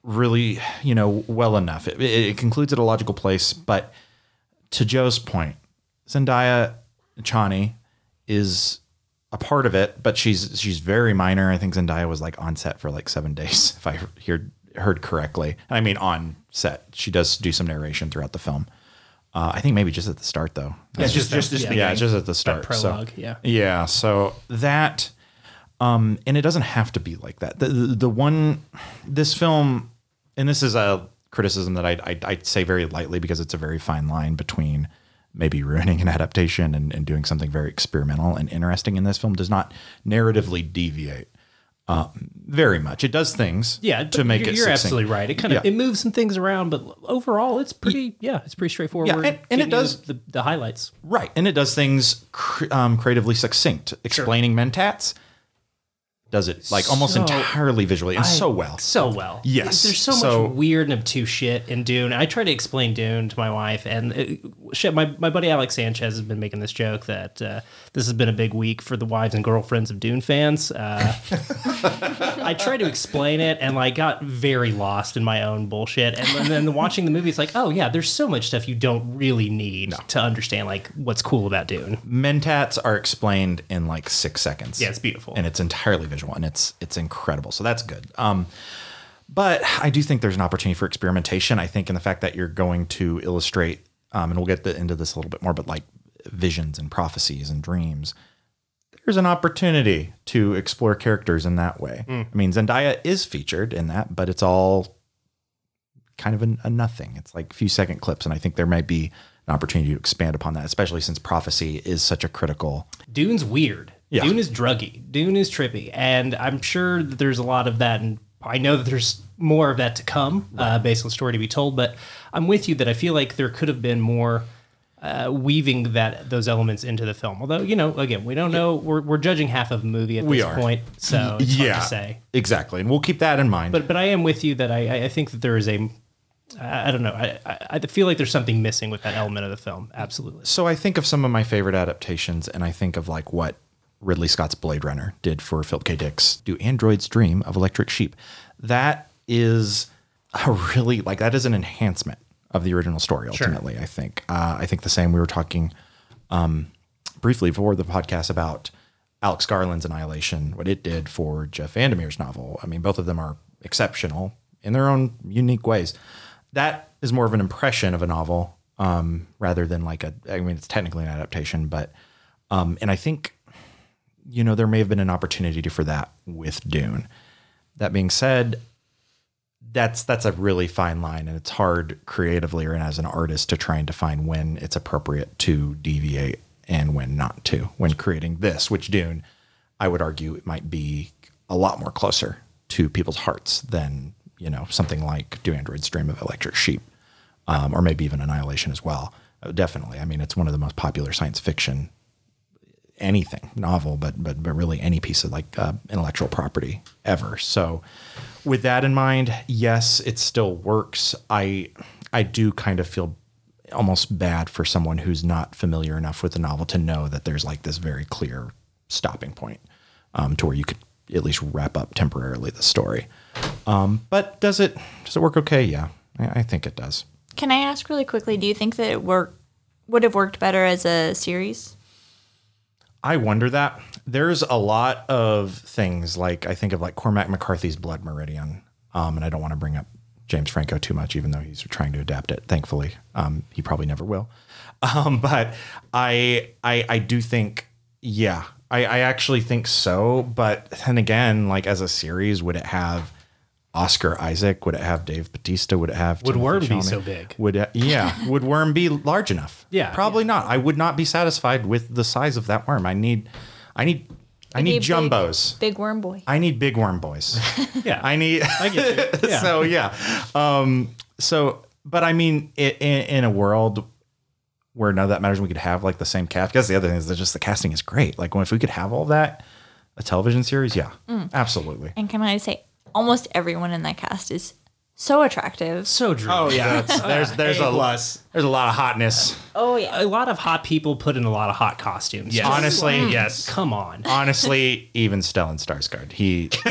really you know well enough. It, it, it concludes at a logical place, but to Jo's point, Zendaya Chani is a part of it, but she's she's very minor. I think Zendaya was like on set for like seven days, if I heard heard correctly. And I mean on set. She does do some narration throughout the film. Uh, I think maybe just at the start though. Yeah, just just just yeah. yeah, just at the start. So- prologue, yeah. yeah. So that, um, and it doesn't have to be like that. The, the, the one, this film, and this is a criticism that I, I, say very lightly because it's a very fine line between maybe ruining an adaptation and, and doing something very experimental and interesting in this film does not narratively deviate um, very much. It does things Yeah, to make you're, it You're succinct. absolutely right. It kind of Yeah. it moves some things around, but overall, it's pretty. Yeah, it's pretty straightforward. Yeah, and- and it does- the, the, the highlights. Right, and it does things cr- um, creatively succinct. Explaining mentats does it like almost So- entirely visually and so well. So well. Yes, There's so, so- much weird and obtuse shit in Dune. I try to explain Dune to my wife, and it, shit, my, my buddy Alex Sanchez has been making this joke that uh, this has been a big week for the wives and girlfriends of Dune fans. Uh, I tried to explain it and like got very lost in my own bullshit. And, then- then watching the movie, it's like, oh yeah, there's so much stuff you don't really need to understand like what's cool about Dune. Mentats are explained in like six seconds. Yeah, it's beautiful. and it's entirely visual, and it's it's incredible. So that's good. Um, but I do think there's an opportunity for experimentation. I think in the fact that you're going to illustrate, um, and we'll get the, into this a little bit more, but like visions and prophecies and dreams. There's an opportunity to explore characters in that way. I mean, Zendaya is featured in that, but it's all kind of a, a nothing. It's like a few second clips, and I think there might be an opportunity to expand upon that, especially since prophecy is such a critical. Dune's weird. Yeah. Dune is druggy. Dune is trippy, and I'm sure that there's a lot of that, and I know that there's more of that to come, uh, based on the story to be told. But I'm with you that I feel like there could have been more uh, weaving that those elements into the film. Although you know, again, we don't know. We're, we're judging half of a movie at We this are. point, so it's hard to say. exactly, and we'll keep that in mind. But but I am with you that I I- I think that there is a I don't know. I I feel like there's something missing with that element of the film. Absolutely. so I think of some of my favorite adaptations, and I think of like what Ridley Scott's Blade Runner did for Philip K. Dick's "Do Androids Dream of Electric Sheep." That is a really like that is an enhancement of the original story. Ultimately, I think. Uh, I think the same. We were talking um, briefly before the podcast about Alex Garland's Annihilation, what it did for Jeff Vandermeer's novel. I mean, both of them are exceptional in their own unique ways. That is more of an impression of a novel um, rather than like a. I mean, it's technically an adaptation, but um, and I think you know there may have been an opportunity for that with Dune. That being said, that's that's a really fine line, and it's hard creatively or as an artist to try and define when it's appropriate to deviate and when not to. When creating this, which Dune, I would argue it might be a lot more closer to people's hearts than you know something like Do Androids Dream of Electric Sheep, um, or maybe even Annihilation as well. Uh, definitely, I mean it's one of the most popular science fiction anything novel, but but but really any piece of like uh, intellectual property ever. So, with that in mind, yes, it still works. I I do kind of feel almost bad for someone who's not familiar enough with the novel to know that there's like this very clear stopping point um, to where you could at least wrap up temporarily the story. Um, but does it does it work okay? Yeah, I, I think it does. Can I ask really quickly? Do you think that it work would have worked better as a series? I wonder that. There's a lot of things like I think of like Cormac McCarthy's Blood Meridian, um, and I don't want to bring up James Franco too much, even though he's trying to adapt it. Thankfully, um, he probably never will. Um, but I, I, I do think, yeah, I, I actually think so. But then again, like as a series, would it have Oscar Isaac? Would it have Dave Bautista? Would it have Would Timothée Worm be so big? Would it, yeah? would Worm be large enough? Yeah, probably not. I would not be satisfied with the size of that worm. I need, I need, I Maybe need a big- jumbos. Big worm boy. I need big worm boys. Yeah. I need. I get you. Yeah. so yeah. Um. So, but I mean, i in, in a world where none of that matters, we could have like the same cast. Because the other thing is that just the casting is great. Like, if we could have all that, a television series, yeah, Mm. absolutely. And can I say, almost everyone in that cast is so attractive. so dreamy. Oh yeah, There's there's a plus. there's a lot of hotness. Oh yeah. a lot of hot people put in a lot of hot costumes. Yes. Honestly, mm. yes. Come on. Honestly, even Stellan Skarsgård, he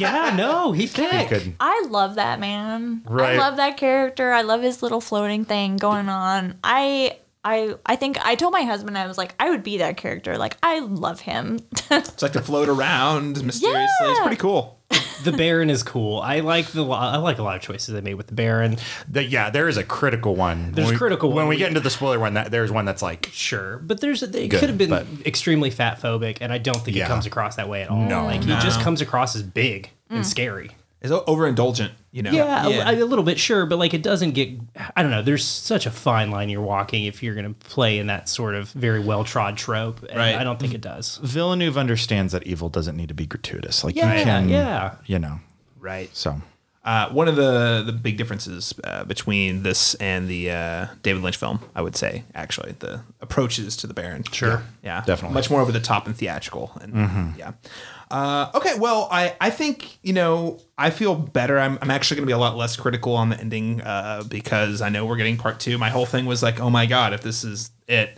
yeah, no, he's thick. could. I love that man. Right. I love that character. I love his little floating thing going on. I I I think I told my husband I was like I would be that character. Like I love him. It's like to float around mysteriously. It's Yeah. pretty cool. The Baron is cool. I like the I like a lot of choices they made with the Baron. The, yeah, there is a critical one. There's When we- critical when one. we get into the spoiler one. That there's one that's like Sure, but there's it Good, could have been but- extremely fat phobic, and I don't think Yeah. it comes across that way at all. No, like he just comes across as big and mm. scary. It's o- overindulgent, you know. Yeah, A, a little bit, sure, but like it doesn't get. I don't know. There's such a fine line you're walking if you're going to play in that sort of very well trod trope. And Right. I don't think it does. Villeneuve understands that evil doesn't need to be gratuitous. Like Yeah, you can, yeah. you know. right. So Uh, one of the the big differences uh, between this and the uh, David Lynch film, I would say, actually, the approaches to the Baron. Sure. Yeah, Definitely. much more over the top and theatrical. And yeah. Uh, okay, well, I, I think you know I feel better. I'm, I'm actually going to be a lot less critical on the ending uh, because I know we're getting part two. My whole thing was like, oh my god, if this is it,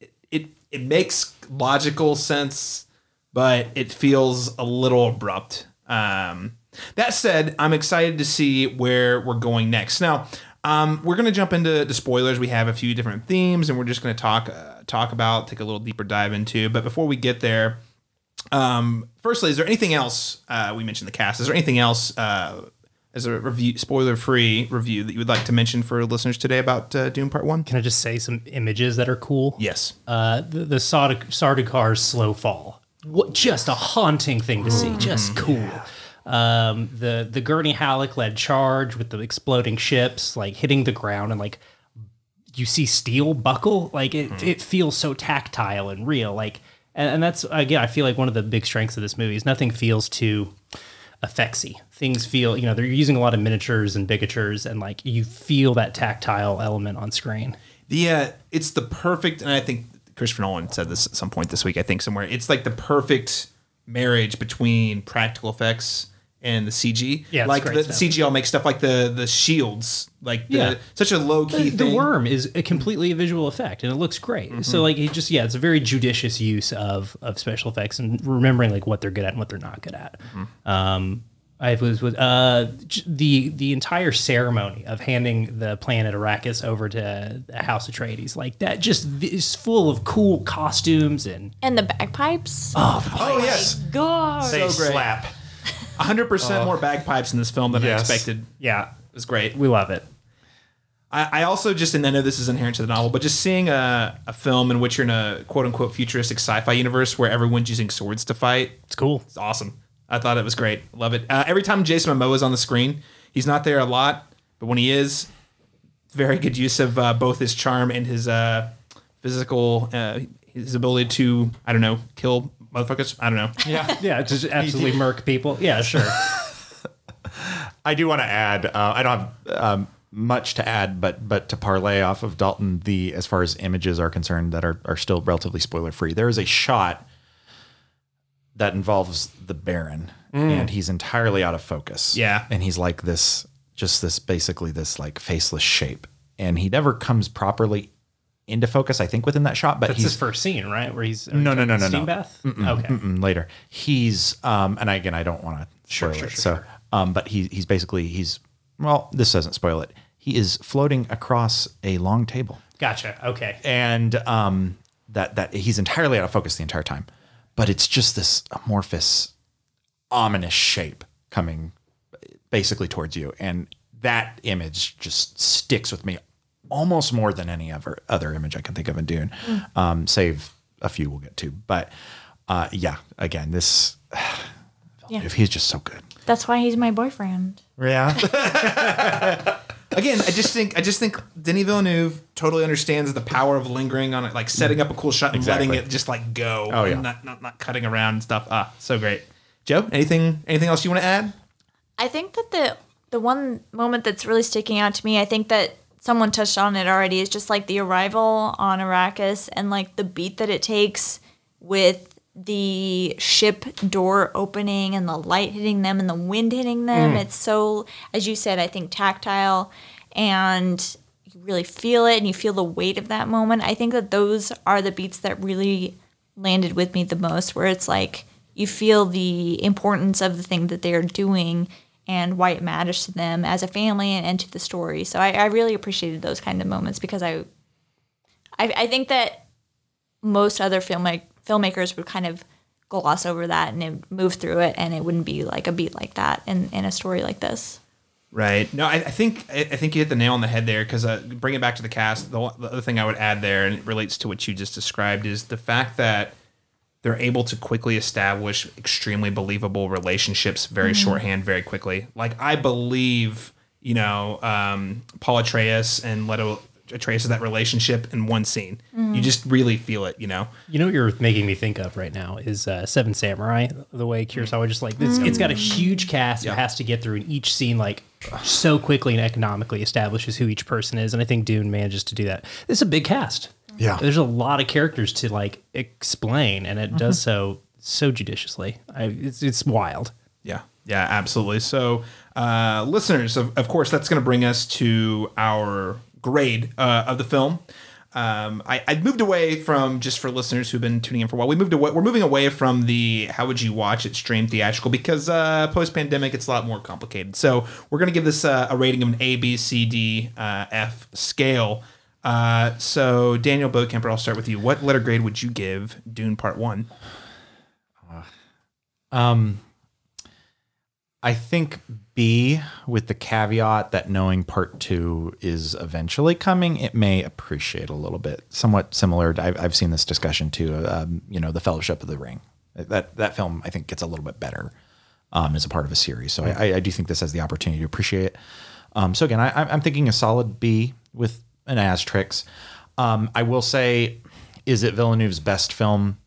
it it, it makes logical sense, but it feels a little abrupt. Um, that said, I'm excited to see where we're going next. Now, um, we're going to jump into the spoilers. We have a few different themes, and we're just going to talk uh, talk about, take a little deeper dive into. But before we get there, um, firstly, is there anything else? Uh, we mentioned the cast. Is there anything else uh, as a review, spoiler free review that you would like to mention for listeners today about uh, Dune Part One? Can I just say some images that are cool? Yes. Uh, the the Sardaukar's slow fall. What just a haunting thing to see. Just cool. Um, the the Gurney Halleck led charge with the exploding ships, like hitting the ground and like you see steel buckle. Like it, it feels so tactile and real. Like and, and that's again, I feel like one of the big strengths of this movie is nothing feels too effectsy. Things feel, you know, they're using a lot of miniatures and bigatures, and like you feel that tactile element on screen. The uh, it's the perfect, and I think Christopher Nolan said this at some point this week. I think somewhere it's like the perfect marriage between practical effects and the CG. Yeah, like great the stuff. CG all makes stuff like the the shields, like the, Yeah. such a low key the, the worm is a completely a visual effect and it looks great Mm-hmm. so like he just yeah it's a very judicious use of of special effects and remembering like what they're good at and what they're not good at Mm-hmm. um I was with uh the the entire ceremony of handing the planet Arrakis over to the House Atreides like that just is full of cool costumes and And the bagpipes. Oh yes, God. Say great. slap. Hundred percent more bagpipes in this film than Yes. I expected. yeah It was great. we love it I, I also just, and I know this is inherent to the novel, but just seeing a, a film in which you're in a quote unquote futuristic sci fi universe where everyone's using swords to fight, it's cool it's awesome. I thought it was great. Love it. Uh, every time Jason Momoa is on the screen, he's not there a lot, but when he is, very good use of uh, both his charm and his uh, physical, uh, his ability to, I don't know, kill motherfuckers. I don't know. Yeah. yeah just absolutely murk people yeah sure I do want to add. Uh, I don't have um, much to add, but but to parlay off of Dalton, the as far as images are concerned, that are are still relatively spoiler free. There is a shot that involves the Baron, and he's entirely out of focus. Yeah. and he's like this, just this basically this like faceless shape, and he never comes properly into focus. I think within that shot, but that's he's his first scene right where he's No, no, no, no, steam no. bath okay Mm, later. He's um, and again, I don't want to spoil sure, it. sure, so, um, but he he's basically he's well, this doesn't spoil it. He is floating across a long table, gotcha okay and um, that that he's entirely out of focus the entire time. But it's just this amorphous, ominous shape coming basically towards you, and that image just sticks with me almost more than any other other image I can think of in Dune, um, save a few we'll get to. But uh, yeah, again, this Yeah. if he's just so good. That's why he's my boyfriend. Yeah, Again, I just think I just think Denis Villeneuve totally understands the power of lingering on it, like setting up a cool shot and Exactly. letting it just like go. Oh, yeah. not, not not cutting around and stuff. Ah, so great. Jo, anything anything else you want to add? I think that the the one moment that's really sticking out to me, I think that someone touched on it already, is just like the arrival on Arrakis and like the beat that it takes with the ship door opening and the light hitting them and the wind hitting them. Mm. It's so, as you said, I think tactile and you really feel it and you feel the weight of that moment. I think that those are the beats that really landed with me the most, where it's like you feel the importance of the thing that they're doing and why it matters to them as a family and, and to the story. So I, I really appreciated those kind of moments because I, I, I think that most other filmmak filmmakers would kind of gloss over that and move through it, and it wouldn't be like a beat like that in, in a story like this. Right. No, I, I think I, I think you hit the nail on the head there because uh, bring it back to the cast. The, the other thing I would add there, and it relates to what you just described, is the fact that they're able to quickly establish extremely believable relationships very shorthand, very quickly. Like I believe, you know, um, Paul Atreus and Leto Atreus of that relationship in one scene. You just really feel it, you know. You know what you're making me think of right now is uh, Seven Samurai. The way Kurosawa just like it's, it's got a huge cast Yeah. it has to get through, and each scene like so quickly and economically establishes who each person is, and I think Dune manages to do that. It's a big cast. Yeah. there's a lot of characters to like explain, and it does so so judiciously. I, it's it's wild. Yeah, yeah, absolutely. So, uh, listeners, of, of course, that's going to bring us to our grade uh, of the film. Um, I, I moved away from just for listeners who've been tuning in for a while. We moved away. We're moving away from the how would you watch it stream theatrical because uh, post pandemic it's a lot more complicated. So we're going to give this uh, a rating of an A, B, C, D, uh, F scale. Uh, so Daniel Bokemper, I'll start with you. What letter grade would you give Dune Part One? Um, I think B, with the caveat that knowing part two is eventually coming, it may appreciate a little bit. Somewhat similar. To, I've, I've seen this discussion too. Um, you know, the Fellowship of the Ring. That that film I think gets a little bit better um, as a part of a series. So I, I do think this has the opportunity to appreciate it. Um, so again, I, I'm thinking a solid B with an asterisk. Um, I will say, is it Villeneuve's best film?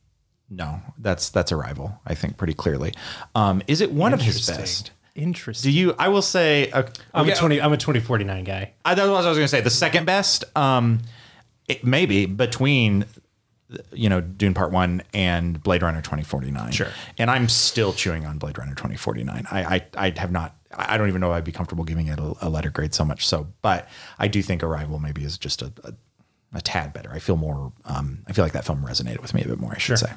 No, that's that's Arrival. I think pretty clearly. Um, is it one of his best? Interesting. Do you? I will say. Uh, I'm okay, a twenty. I'm a twenty forty nine guy. I, that was what I was going to say. The second best, um, it maybe between, you know, Dune Part One and Blade Runner twenty forty nine. Sure. And I'm still chewing on Blade Runner twenty forty nine. I, I I have not. I don't even know if I'd be comfortable giving it a, a letter grade so much. So, but I do think Arrival maybe is just a, a, a tad better. I feel more. Um, I feel like that film resonated with me a bit more. I should say.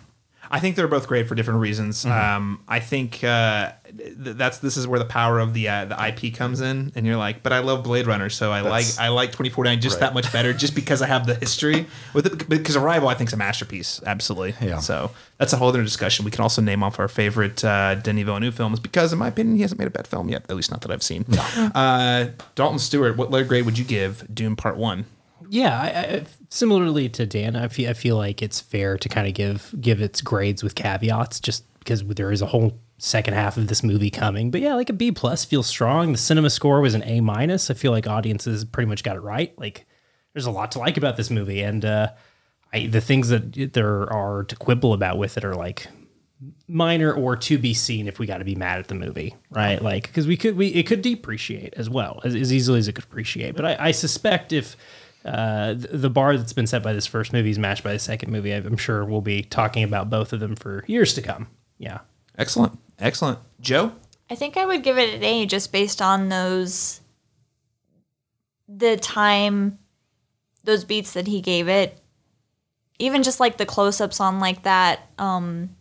I think they're both great for different reasons. Um, I think uh, th- that's this is where the power of the uh, the IP comes in, and you're like, but I love Blade Runner, so I That's- like I like 2049 just Right. that much better, just because I have the history with it. Because Arrival, I think, is a masterpiece, absolutely. Yeah. So that's a whole other discussion. We can also name off our favorite uh, Denis Villeneuve films because, in my opinion, he hasn't made a bad film yet. At least not that I've seen. Uh, Dalton Stuart, what letter grade would you give Dune Part One? Yeah, I, I, similarly to Dan, I feel I feel like it's fair to kind of give give its grades with caveats, just because there is a whole second half of this movie coming. But yeah, like a B plus feels strong. The cinema score was an A minus. I feel like audiences pretty much got it right. Like, there's a lot to like about this movie, and uh, I, the things that there are to quibble about with it are like minor or to be seen if we got to be mad at the movie, right? Like because we could we it could depreciate as well as, as easily as it could appreciate. But I, I suspect if uh, the bar that's been set by this first movie is matched by the second movie, I'm sure we'll be talking about both of them for years to come. Yeah. Excellent, excellent. Jo, I think I would give it an A just based on those the time those beats that he gave it. Even just like the close ups on like that um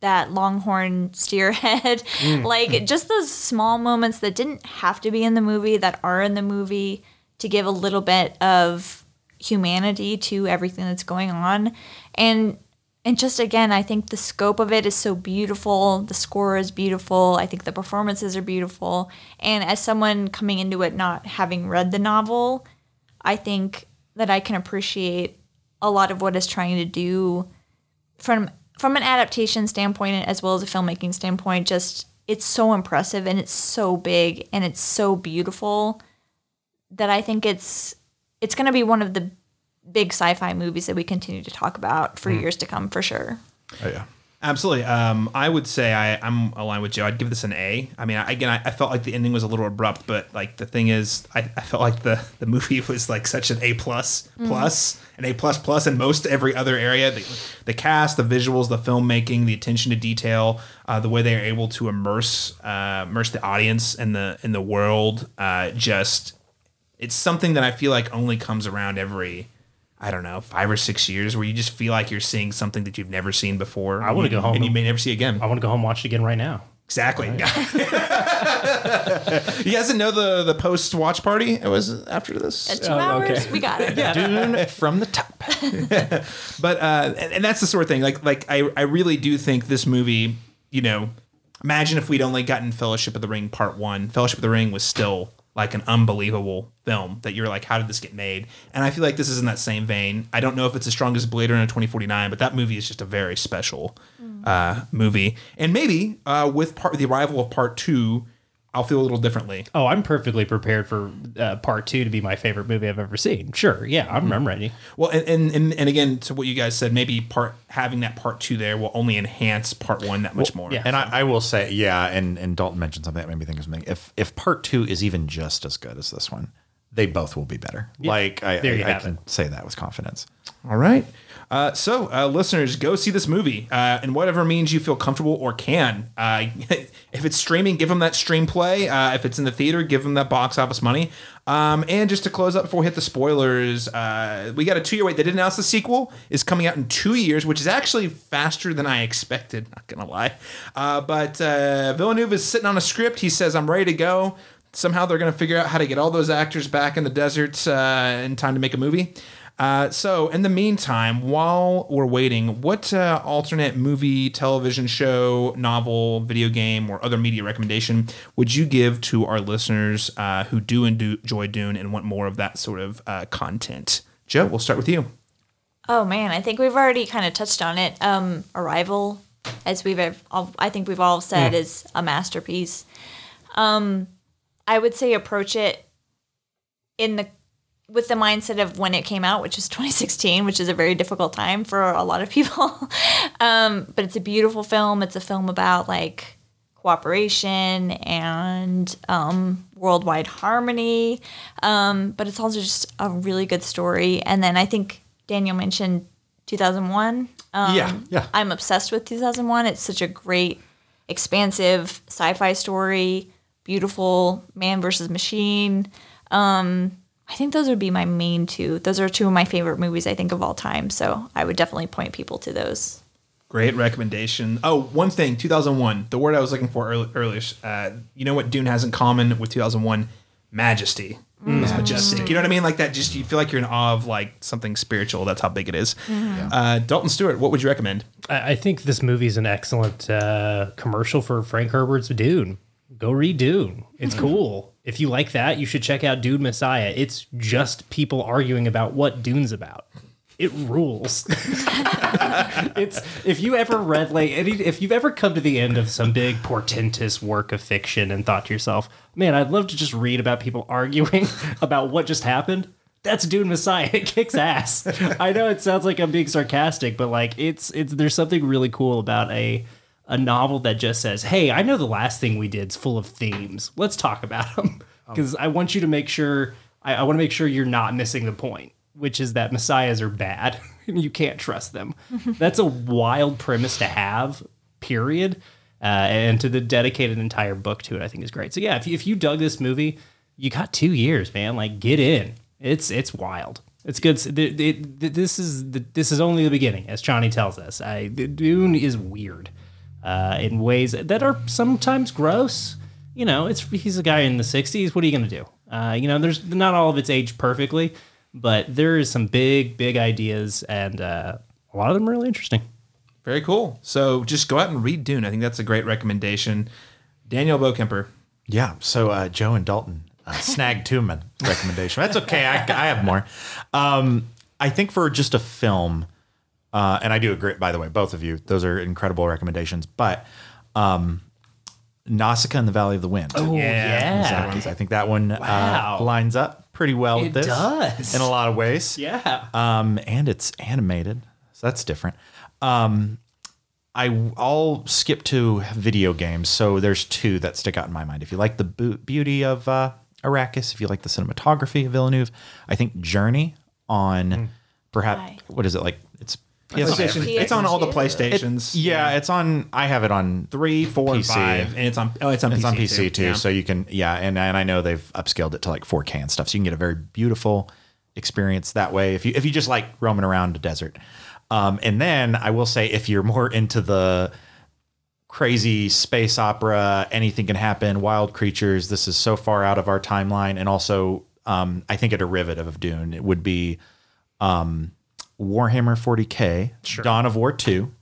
that longhorn steer head. like just those small moments that didn't have to be in the movie that are in the movie to give a little bit of humanity to everything that's going on. And and just again, I think the scope of it is so beautiful. The score is beautiful. I think the performances are beautiful. And as someone coming into it not having read the novel, I think that I can appreciate a lot of what it's trying to do from from an adaptation standpoint as well as a filmmaking standpoint. Just it's so impressive and it's so big and it's so beautiful that I think it's it's going to be one of the big sci-fi movies that we continue to talk about for years to come for sure. Oh yeah. Absolutely. Um, I would say I, I'm aligned with Jo. I'd give this an A. I mean, I, again, I, I felt like the ending was a little abrupt, but like the thing is, I, I felt like the, the movie was like such an A plus plus, an A plus plus in most every other area. The, the cast, the visuals, the filmmaking, the attention to detail, uh, the way they are able to immerse uh, immerse the audience in the in the world. Uh, just it's something that I feel like only comes around every. I don't know, five or six years, where you just feel like you're seeing something that you've never seen before. I wanna go home and you may never see again. I want to go home and watch it again right now. Exactly. you guys didn't know the the post watch party? It was after this. At two Oh, hours, okay. we got it. Yeah. Dune from the top. but uh, and, and that's the sort of thing. Like like I I really do think this movie. You know, imagine if we'd only gotten Fellowship of the Ring Part One. Fellowship of the Ring was still like an unbelievable film that you're like, how did this get made? And I feel like this is in that same vein. I don't know if it's as strong as Blade Runner 2049, but that movie is just a very special uh, movie. And maybe uh, with part the arrival of part two, I'll feel a little differently. Oh, I'm perfectly prepared for uh, part two to be my favorite movie I've ever seen. Sure, yeah, I'm, I'm ready. Well, and, and and and again, to what you guys said, maybe part having that part two there will only enhance part one that much more. yeah. And I, I will say, yeah, and, and Dalton mentioned something that made me think of something. If if part two is even just as good as this one, they both will be better. Like I, I, I can it. say that with confidence. All right. Uh, so, uh, listeners, go see this movie uh, in whatever means you feel comfortable or can. Uh, if it's streaming, give them that stream play. Uh, if it's in the theater, give them that box office money. Um, and just to close up before we hit the spoilers, uh, we got a two year wait. They did announce the sequel is coming out in two years, which is actually faster than I expected. Not gonna lie, uh, but Villeneuve is sitting on a script. He says, "I'm ready to go." Somehow they're gonna figure out how to get all those actors back in the desert in time to make a movie. Uh, so, in the meantime, while we're waiting, what uh, alternate movie, television show, novel, video game, or other media recommendation would you give to our listeners uh, who do enjoy Dune and want more of that sort of uh, content? Jo, we'll start with you. Oh man, I think we've already kind of touched on it. Um, Arrival, as we've all, I think we've all said, is a masterpiece. Um, I would say approach it in the with the mindset of when it came out, which was 2016, which is a very difficult time for a lot of people. um, but it's a beautiful film. It's a film about like cooperation and um, worldwide harmony. Um, but it's also just a really good story. And then I think Daniel mentioned 2001. Um, Yeah, yeah. I'm obsessed with 2001. It's such a great, expansive sci-fi story. Beautiful man versus machine. Um, I think those would be my main two. Those are two of my favorite movies I think of all time. So I would definitely point people to those. Great recommendation. Oh, one thing, 2001. The word I was looking for early, earlier. Uh, you know what Dune has in common with 2001? Majesty. It's majestic. You know what I mean? Like that. Just you feel like you're in awe of like something spiritual. That's how big it is. Uh, Dalton Stuart, what would you recommend? I, I think this movie is an excellent uh, commercial for Frank Herbert's Dune. Go read Dune. It's cool. If you like that, you should check out Dune Messiah. It's just people arguing about what Dune's about. It rules. it's if you ever read like any, if you've ever come to the end of some big portentous work of fiction and thought to yourself, "Man, I'd love to just read about people arguing about what just happened." That's Dune Messiah. It kicks ass. I know it sounds like I'm being sarcastic, but like it's it's there's something really cool about a a novel that just says, "Hey, I know the last thing we did is full of themes. Let's talk about them." Because I want you to make sure I, I want to make sure you're not missing the point, which is that messiahs are bad and you can't trust them. That's a wild premise to have. Period. Uh, and to the dedicate an entire book to it, I think is great. So yeah, if you, if you dug this movie, you got two years, man. Like get in. It's it's wild. It's good. It- it- this is the, this is only the beginning, as Johnny tells us. I, the Dune is weird uh, in ways that are sometimes gross. You know, it's he's a guy in the '60s. What are you going to do? Uh, you know, there's not all of it's aged perfectly, but there is some big, big ideas, and uh, a lot of them are really interesting. Very cool. So just go out and read Dune. I think that's a great recommendation. Daniel Bokemper. Yeah. So uh, Jo and Dalton, uh, snag Tuman recommendation. That's okay. I, I have more. Um, I think for just a film, uh, and I do agree. By the way, both of you, those are incredible recommendations. But um, Nausicaa and the Valley of the Wind. Oh yeah, I think that one Wow. uh, lines up pretty well It with this. does. in a lot of ways. yeah. Um, and it's animated, so that's different. Um, I I'll skip to video games. So there's two that stick out in my mind. If you like the beauty of uh, Arrakis, if you like the cinematography of Villeneuve, I think Journey on perhaps Why? what is it like? It's PlayStation. PS2. It's on all the It- PlayStations. yeah, it's on. I have it on three, four, and PC. five, and it's on. Oh, it's on. It's PC on PC too, Yeah. so you can yeah, and and I know they've upscaled it to like 4K and stuff, so you can get a very beautiful experience that way. If you if you just like roaming around a desert, um, and then I will say if you're more into the crazy space opera, anything can happen, wild creatures. This is so far out of our timeline, and also um, I think a derivative of Dune it would be um, Warhammer 40k, Dawn of War 2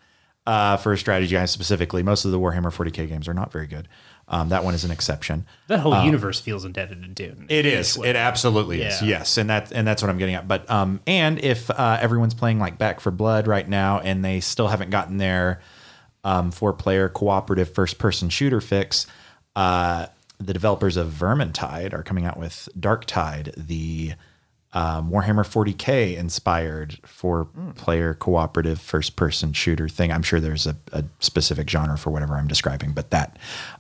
uh, for strategy guys specifically. Most of the Warhammer 40k games are not very good. Um, that one is an exception. That whole universe feels indebted to Dune. It is. It absolutely is. Yes, and that and that's what I'm getting at. But um, and if uh, everyone's playing like Back 4 Blood right now, and they still haven't gotten their um, four-player cooperative first-person shooter fix, uh, the developers of Vermintide are coming out with Darktide, the um, Warhammer 40k inspired four-player cooperative first-person shooter thing. I'm sure there's a, a specific genre for whatever I'm describing, but that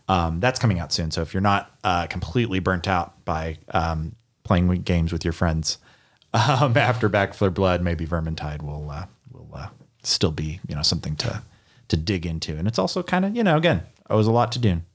um, that's coming out soon. So if you're not uh, completely burnt out by um, playing games with your friends um, after Back 4 Blood, maybe Vermintide will uh, will uh, still be you know something to to dig into. And it's also kind of you know again owes a lot to Dune.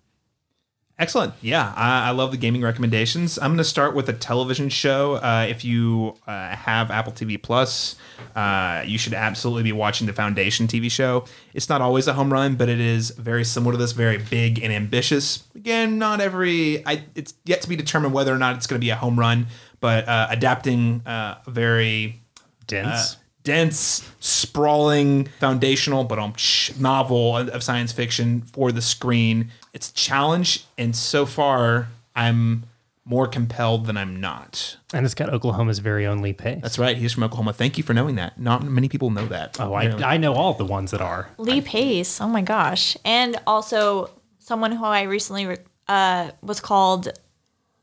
Excellent. Yeah, I, I love the gaming recommendations. I'm going to start with a television show. Uh, if you uh, have Apple TV Plus, uh, you should absolutely be watching the Foundation TV show. It's not always a home run, but it is very similar to this, very big and ambitious. Again, not every. I, it's yet to be determined whether or not it's going to be a home run, but uh, adapting uh, a very Dense. uh, dense, sprawling, foundational, but um, novel of science fiction for the screen. It's a challenge, and so far, I'm more compelled than I'm not. and it's got Oklahoma's very own Lee Pace. That's right. He's from Oklahoma. Thank you for knowing that. Not many people know that. Oh, I, I know all the ones that are. Lee Pace. Oh my gosh. And also someone who I recently uh, was called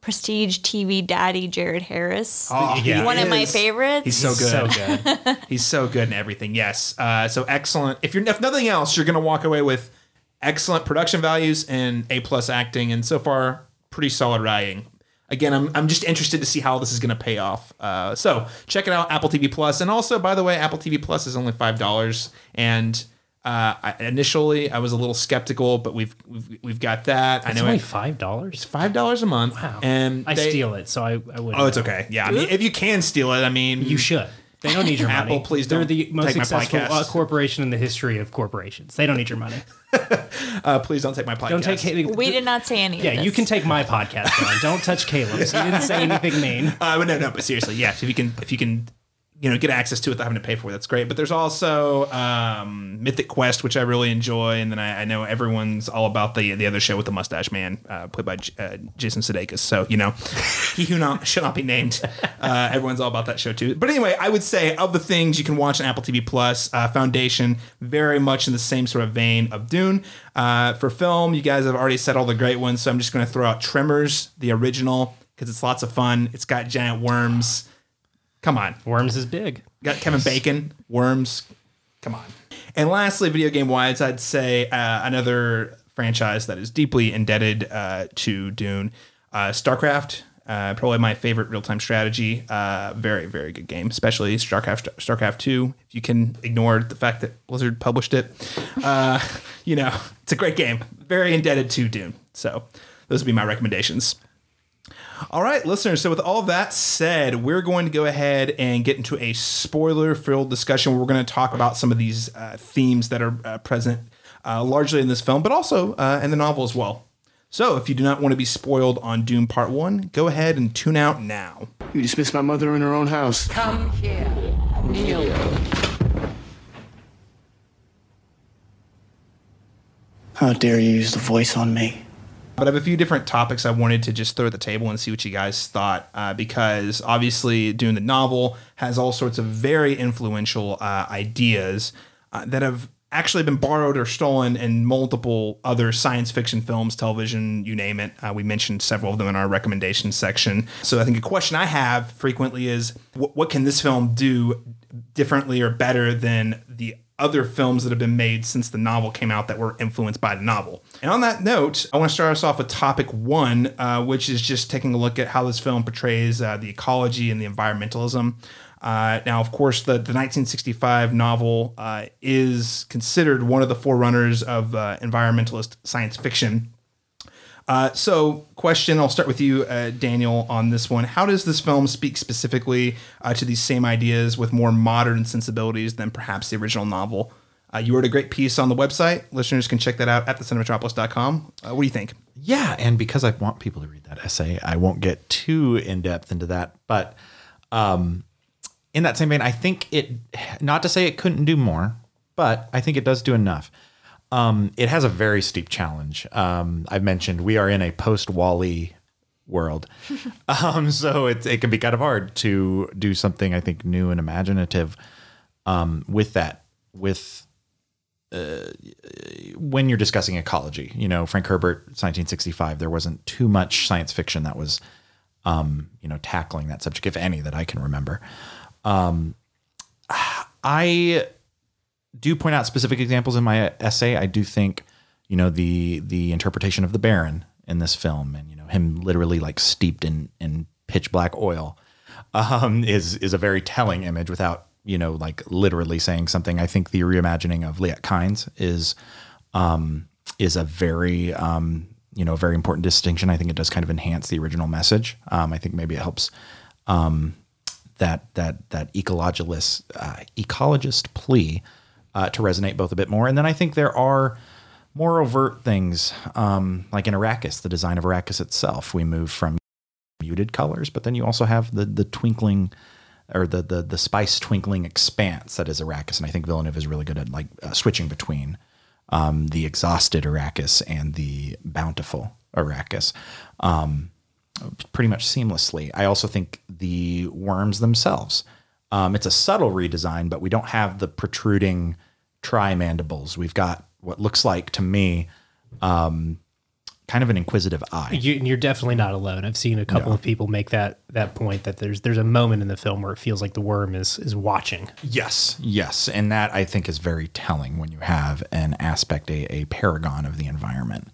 Prestige TV Daddy Jared Harris. Oh, he One of my favorites. He's so good. So good. He's so good in everything. Yes. Uh, so excellent. If you're if nothing else, you're gonna walk away with excellent production values and A plus acting, and so far pretty solid writing. Again, I'm, I'm just interested to see how this is going to pay off. Uh, so check it out, Apple TV Plus, and also by the way, Apple TV Plus is only five dollars. And uh, I, initially, I was a little skeptical, but we've we've, we've got that. I It's know only it- five dollars. five dollars a month. Wow. and I they- steal it, so I, I would. Oh, it's okay. Yeah, I mean, if you can steal it, I mean, You should. They don't need your Apple, money. please They're don't the most take my successful podcast. uh, corporation in the history of corporations. They don't need your money. uh, please don't take my podcast. Don't take. Haley- we did not say any Yeah, of this. you can take my podcast, John. Don't touch Caleb's. He didn't say anything mean. Uh, but no, no, but seriously, yes. If you can, if you can, you know, get access to it without having to pay for it, that's great. But there's also um, Mythic Quest, which I really enjoy, and then I, I know everyone's all about the the other show with the Mustache Man, uh, played by J- uh, Jason Sudeikis. So you know, he who not shall not be named. Uh, everyone's all about that show too. But anyway, I would say of the things you can watch on Apple TV Plus, uh, Foundation, very much in the same sort of vein of Dune. Uh, for film, you guys have already said all the great ones, so I'm just going to throw out Tremors, the original, because it's lots of fun. It's got giant worms. Come on. Worms is big. Got Kevin Bacon, worms. Come on. And lastly, video game wise, I'd say uh, another franchise that is deeply indebted uh, to Dune, uh, StarCraft. Uh, probably my favorite real time strategy. Uh, very, very good game, especially StarCraft, StarCraft 2. If you can ignore the fact that Blizzard published it, uh, you know, it's a great game. Very indebted to Dune. So those would be my recommendations. All right, listeners. So, with all that said, we're going to go ahead and get into a spoiler filled discussion where we're going to talk about some of these uh, themes that are uh, present uh, largely in this film, but also uh, in the novel as well. So, if you do not want to be spoiled on Dune Part 1, go ahead and tune out now. You dismissed my mother in her own house. Come here. Kneel. How dare you use the voice on me? But I have a few different topics I wanted to just throw at the table and see what you guys thought, uh, because obviously, Dune the novel has all sorts of very influential uh, ideas uh, that have actually been borrowed or stolen in multiple other science fiction films, television, you name it. Uh, we mentioned several of them in our recommendation section. So I think a question I have frequently is, what, what can this film do differently or better than the other films that have been made since the novel came out that were influenced by the novel. And on that note, I want to start us off with topic one, uh, which is just taking a look at how this film portrays uh, the ecology and the environmentalism. Uh, now, of course, the, the 1965 novel uh, is considered one of the forerunners of uh, environmentalist science fiction. Uh, so, question I'll start with you, uh, Daniel, on this one. How does this film speak specifically uh, to these same ideas with more modern sensibilities than perhaps the original novel? Uh, you wrote a great piece on the website. Listeners can check that out at thecinematropolis.com. Uh, what do you think? Yeah, and because I want people to read that essay, I won't get too in depth into that. But um, in that same vein, I think it, not to say it couldn't do more, but I think it does do enough. Um, it has a very steep challenge. Um, I've mentioned we are in a post Wally world, um, so it it can be kind of hard to do something I think new and imaginative um, with that. With uh, when you're discussing ecology, you know, Frank Herbert, 1965, there wasn't too much science fiction that was, um, you know, tackling that subject, if any, that I can remember. Um, I do point out specific examples in my essay. I do think, you know, the the interpretation of the Baron in this film, and you know, him literally like steeped in in pitch black oil, um, is is a very telling image without you know like literally saying something. I think the reimagining of Liet Kynes is um, is a very um, you know very important distinction. I think it does kind of enhance the original message. Um, I think maybe it helps um, that that that ecologist uh, ecologist plea uh, to resonate both a bit more. And then I think there are more overt things, um, like in Arrakis, the design of Arrakis itself. We move from muted colors, but then you also have the the twinkling or the the the spice twinkling expanse that is Arrakis. And I think Villeneuve is really good at like uh, switching between um, the exhausted Arrakis and the bountiful Arrakis. Um, pretty much seamlessly. I also think the worms themselves. Um, it's a subtle redesign, but we don't have the protruding tri mandibles. We've got what looks like to me um, kind of an inquisitive eye. You, you're definitely not alone. I've seen a couple of people make that that point that there's there's a moment in the film where it feels like the worm is is watching. Yes, yes, and that I think is very telling when you have an aspect, a, a paragon of the environment,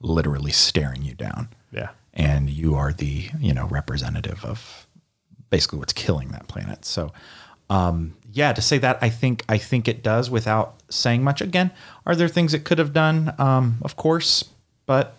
literally staring you down. Yeah. and you are the you know representative of basically what's killing that planet. So, um, yeah, to say that I think I think it does without saying much. Again, are there things it could have done? Um, of course, but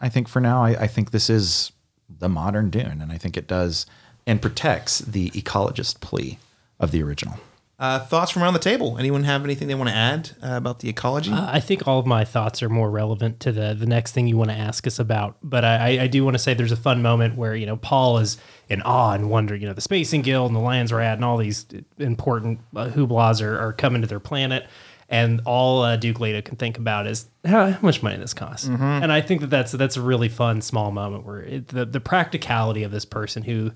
I think for now, I, I think this is the modern Dune, and I think it does and protects the ecologist plea of the original. Uh, thoughts from around the table? Anyone have anything they want to add uh, about the ecology? Uh, I think all of my thoughts are more relevant to the the next thing you want to ask us about. But I, I do want to say there's a fun moment where you know Paul is in awe and wonder. You know the Spacing Guild and the Landsraad and all these important uh, hooplas are, are coming to their planet, and all uh, Duke Leto can think about is how, how much money this costs. And I think that that's that's a really fun small moment where it, the the practicality of this person who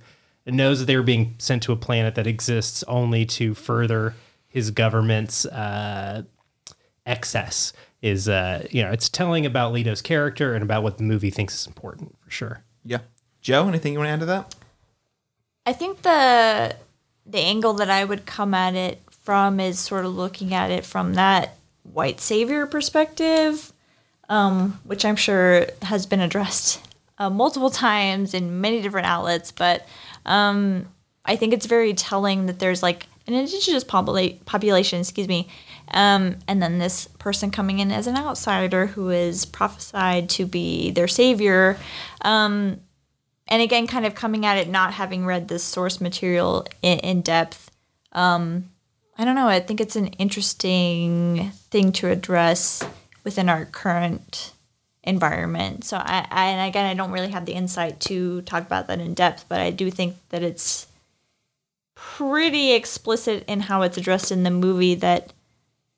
knows that they were being sent to a planet that exists only to further his government's uh, excess is uh you know it's telling about Leto's character and about what the movie thinks is important for sure. yeah. Jo, anything you want to add to that? I think the the angle that I would come at it from is sort of looking at it from that white savior perspective, um, which I'm sure has been addressed uh, multiple times in many different outlets. But um, I think it's very telling that there's like an indigenous popula- population, excuse me, um, and then this person coming in as an outsider who is prophesied to be their savior. And again kind of coming at it not having read this source material in, in depth. Um i don't know i think it's an interesting thing to address within our current environment so I, I and again i don't really have the insight to talk about that in depth but i do think that it's pretty explicit in how it's addressed in the movie that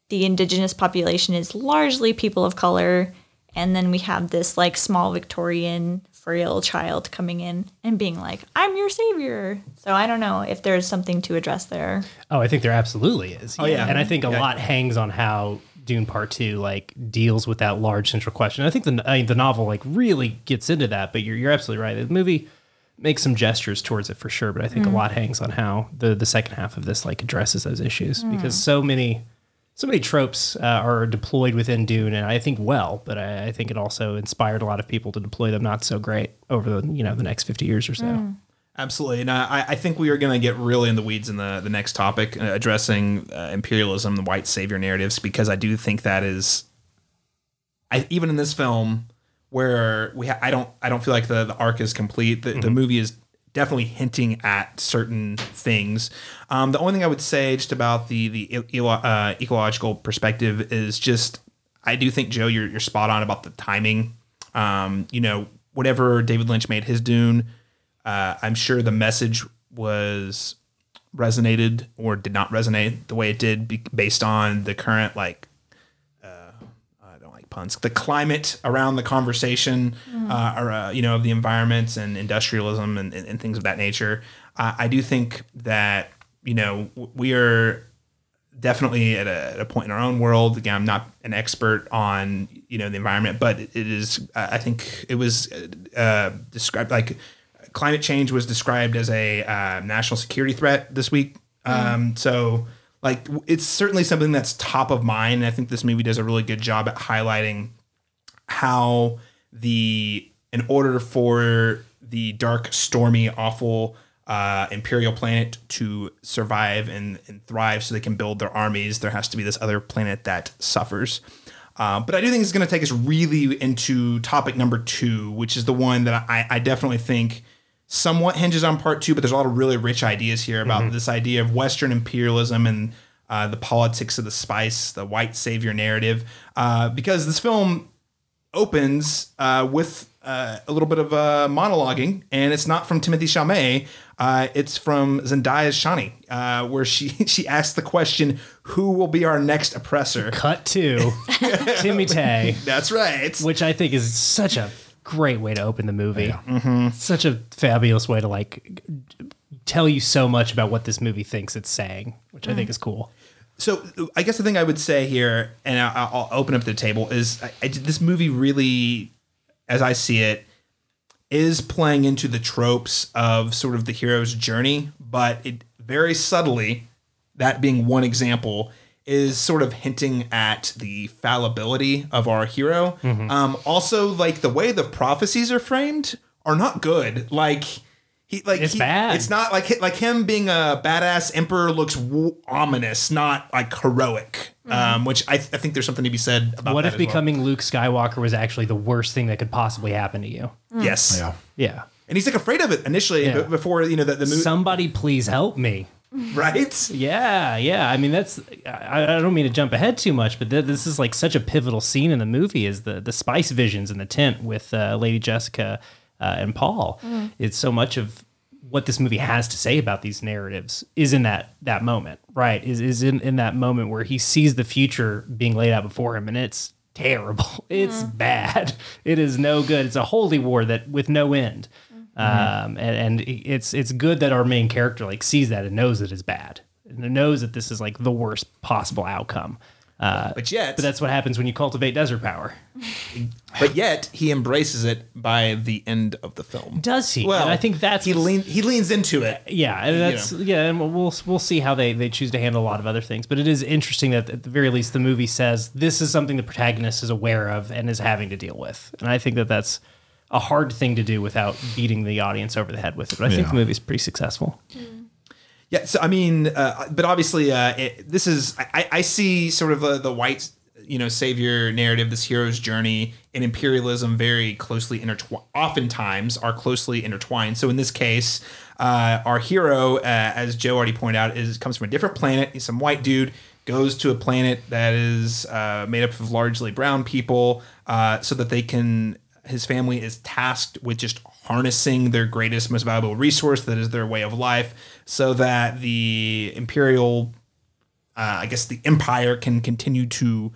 the indigenous population is largely people of color and then we have this like small victorian frail child coming in and being like i'm your savior so i don't know if there's something to address there Oh, I think there absolutely is. Oh yeah. and I think a Yeah. lot hangs on how Dune Part Two like deals with that large central question. I think the I mean, the novel like really gets into that, but you're you're absolutely right. The movie makes some gestures towards it for sure, but I think a mm. lot hangs on how the the second half of this like addresses those issues mm. because so many so many tropes uh, are deployed within Dune, and I think well, but I, I think it also inspired a lot of people to deploy them not so great over the you know the next fifty years or so. Mm. Absolutely, and I, I think we are going to get really in the weeds in the the next topic, uh, addressing uh, imperialism, the white savior narratives, because I do think that is, I even in this film where we ha- I don't I don't feel like the the arc is complete. The, the movie is definitely hinting at certain things. Um, the only thing I would say just about the the e- uh, ecological perspective is just I do think Jo, you're you're spot on about the timing. Um, you know, whenever David Lynch made his Dune, uh, I'm sure the message was resonated or did not resonate the way it did be- based on the current like uh, uh, puns, the climate around the conversation, uh, or uh, you know, of the environments and industrialism and, and, and things of that nature. Uh, I do think that you know we are definitely at a, at a point in our own world. Again, I'm not an expert on you know the environment, but it is. I think it was uh, described like climate change was described as a uh, national security threat this week. Um, so like it's certainly something that's top of mind. And I think this movie does a really good job at highlighting how the in order for the dark, stormy, awful uh, imperial planet to survive and, and thrive, so they can build their armies, there has to be this other planet that suffers. Uh, but I do think it's going to take us really into topic number two, which is the one that I, I definitely think somewhat hinges on part two, but there's a lot of really rich ideas here about this idea of Western imperialism and uh, the politics of the spice, the white savior narrative. Uh, because this film opens uh, with uh, a little bit of uh, monologuing, and it's not from Timothée Chalamet. Uh, it's from Zendaya's Chani, uh, where she she asks the question, "Who will be our next oppressor?" Cut to Timmy Tay, That's right. which I think is such a great way to open the movie. Mm-hmm. Such a fabulous way to like tell you so much about what this movie thinks it's saying, which I think mm. is cool. So I guess the thing I would say here, and I- I'll open up the table, is I, I, this movie really, as I see it, is playing into the tropes of sort of the hero's journey, but it very subtly, that being one example, is sort of hinting at the fallibility of our hero. Um, also, like the way the prophecies are framed are not good. Like he, like It's he- bad. It's not like like him being a badass emperor looks w- ominous, not like heroic. Um, which I, I think there's something to be said about. What that if as well. becoming Luke Skywalker was actually the worst thing that could possibly happen to you? yes? Yeah. Yeah. and he's like afraid of it initially, Yeah. b- before you know the, the movie, Somebody please help me. right? Yeah, yeah. I mean, that's. I, I don't mean to jump ahead too much, but th- this is like such a pivotal scene in the movie is the the spice visions in the tent with uh, Lady Jessica uh, and Paul. It's so much of what this movie has to say about these narratives is in that that moment, right? Is is in in that moment where he sees the future being laid out before him, and it's terrible. It's bad. It is no good. It's a holy war that with no end. Um, and, and it's it's good that our main character like sees that and knows it is bad and knows that this is like the worst possible outcome. Uh, But yet, but that's what happens when you cultivate desert power. but yet he embraces it by the end of the film. Does he? Well, and I think that's he lean, he leans into it. Yeah, and that's yeah, and we'll we'll see how they they choose to handle a lot of other things. But it is interesting that at the very least the movie says this is something the protagonist is aware of and is having to deal with. And I think that that's a hard thing to do without beating the audience over the head with it. But I think Yeah. the movie's pretty successful. Yeah, so I mean, uh, but obviously, uh, it, this is I, I see sort of uh, the white, you know, savior narrative, this hero's journey, and imperialism very closely intertwined. Oftentimes, are closely intertwined. So in this case, uh, our hero, uh, as Jo already pointed out, is comes from a different planet. He's some white dude goes to a planet that is uh, made up of largely brown people, uh, so that they can. His family is tasked with just harnessing their greatest, most valuable resource that is their way of life, so that the imperial, uh, I guess, the empire can continue to.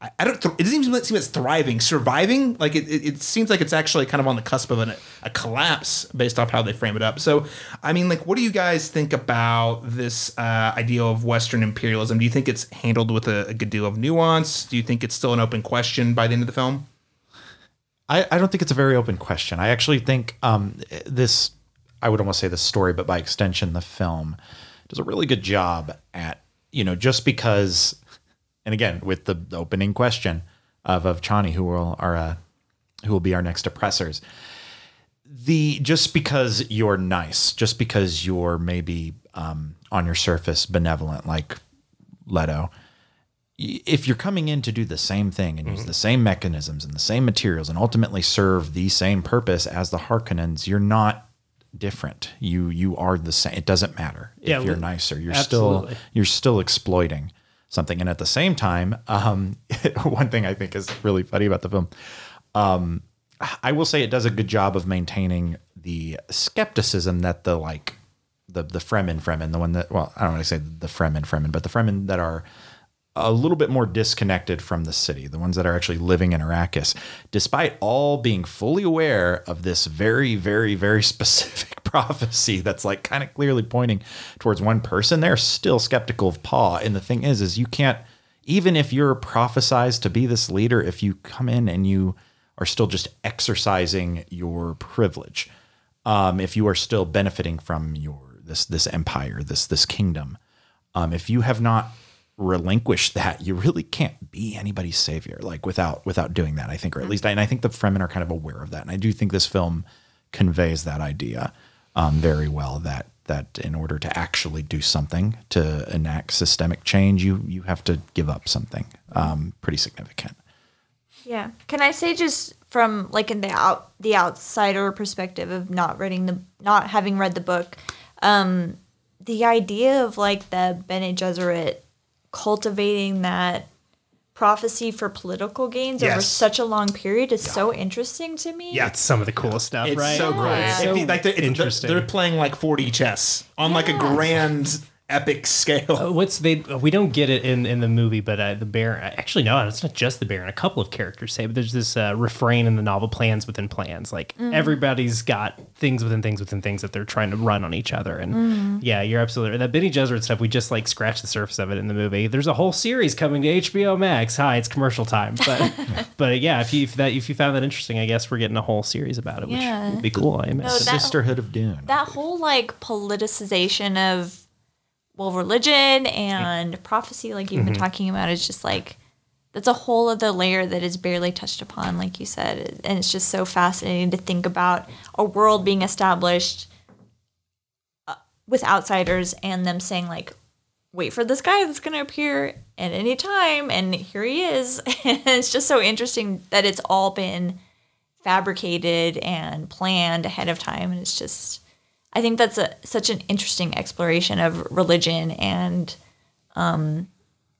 I, I don't. It doesn't even seem it's thriving, surviving. Like it, it, it seems like it's actually kind of on the cusp of an, a collapse based off how they frame it up. So, I mean, like, what do you guys think about this uh, idea of Western imperialism? Do you think it's handled with a, a good deal of nuance? Do you think it's still an open question by the end of the film? I, I don't think it's a very open question. I actually think um, this, I would almost say the story, but by extension, the film does a really good job at, you know, just because, and again, with the opening question of, of Chani, who will are, uh, who will be our next oppressors. The just because you're nice, just because you're maybe um, on your surface benevolent, like Leto, if you're coming in to do the same thing and use the same mechanisms and the same materials and ultimately serve the same purpose as the Harkonnens, you're not different. You you are the same. It doesn't matter Yeah, if you're nicer. You're absolutely. still you're still exploiting something. And at the same time, um, one thing I think is really funny about the film, um, I will say it does a good job of maintaining the skepticism that the like the the Fremen Fremen, the one that well, I don't want to say the Fremen Fremen, but the Fremen that are a little bit more disconnected from the city, the ones that are actually living in Arrakis, despite all being fully aware of this very, very, very specific prophecy that's like kind of clearly pointing towards one person, they're still skeptical of Paul. And the thing is, is you can't, even if you're prophesized to be this leader, if you come in and you are still just exercising your privilege, um, if you are still benefiting from your this this empire, this this kingdom, um, if you have not relinquished that, you really can't be anybody's savior, like without without doing that. I think, or at least, I, and I think the Fremen are kind of aware of that, and I do think this film conveys that idea um, very well. That that in order to actually do something to enact systemic change, you you have to give up something um, pretty significant. Yeah. Can I say just from like in the out the outsider perspective of not reading the not having read the book, um, the idea of like the Bene Gesserit cultivating that prophecy for political gains over such a long period is so interesting to me. Yeah, It's some of the coolest stuff, It's right? so great. Yeah. If you- like they're, it's- interesting. They're playing like 4D chess on like a grand epic scale. What's they? We don't get it in in the movie, but uh, the Baron. Actually, no, it's not just the Baron. A couple of characters say, but there's this uh, refrain in the novel: "Plans within plans." Like everybody's got things within things within things that they're trying to run on each other. And yeah, you're absolutely right. That Bene Gesserit stuff. We just like scratched the surface of it in the movie. There's a whole series coming to HBO Max. Hi, it's commercial time. But but yeah, if you if that if you found that interesting, I guess we're getting a whole series about it, which Yeah. would be cool. I imagine. No, that- Sisterhood of Dune. that whole like politicization of well religion and prophecy like you've been talking about is just like that's a whole other layer that is barely touched upon like you said. And it's just so fascinating to think about a world being established uh, with outsiders and them saying like wait for this guy that's going to appear at any time and here he is. And it's just so interesting that it's all been fabricated and planned ahead of time. And it's just I think that's a such an interesting exploration of religion and um,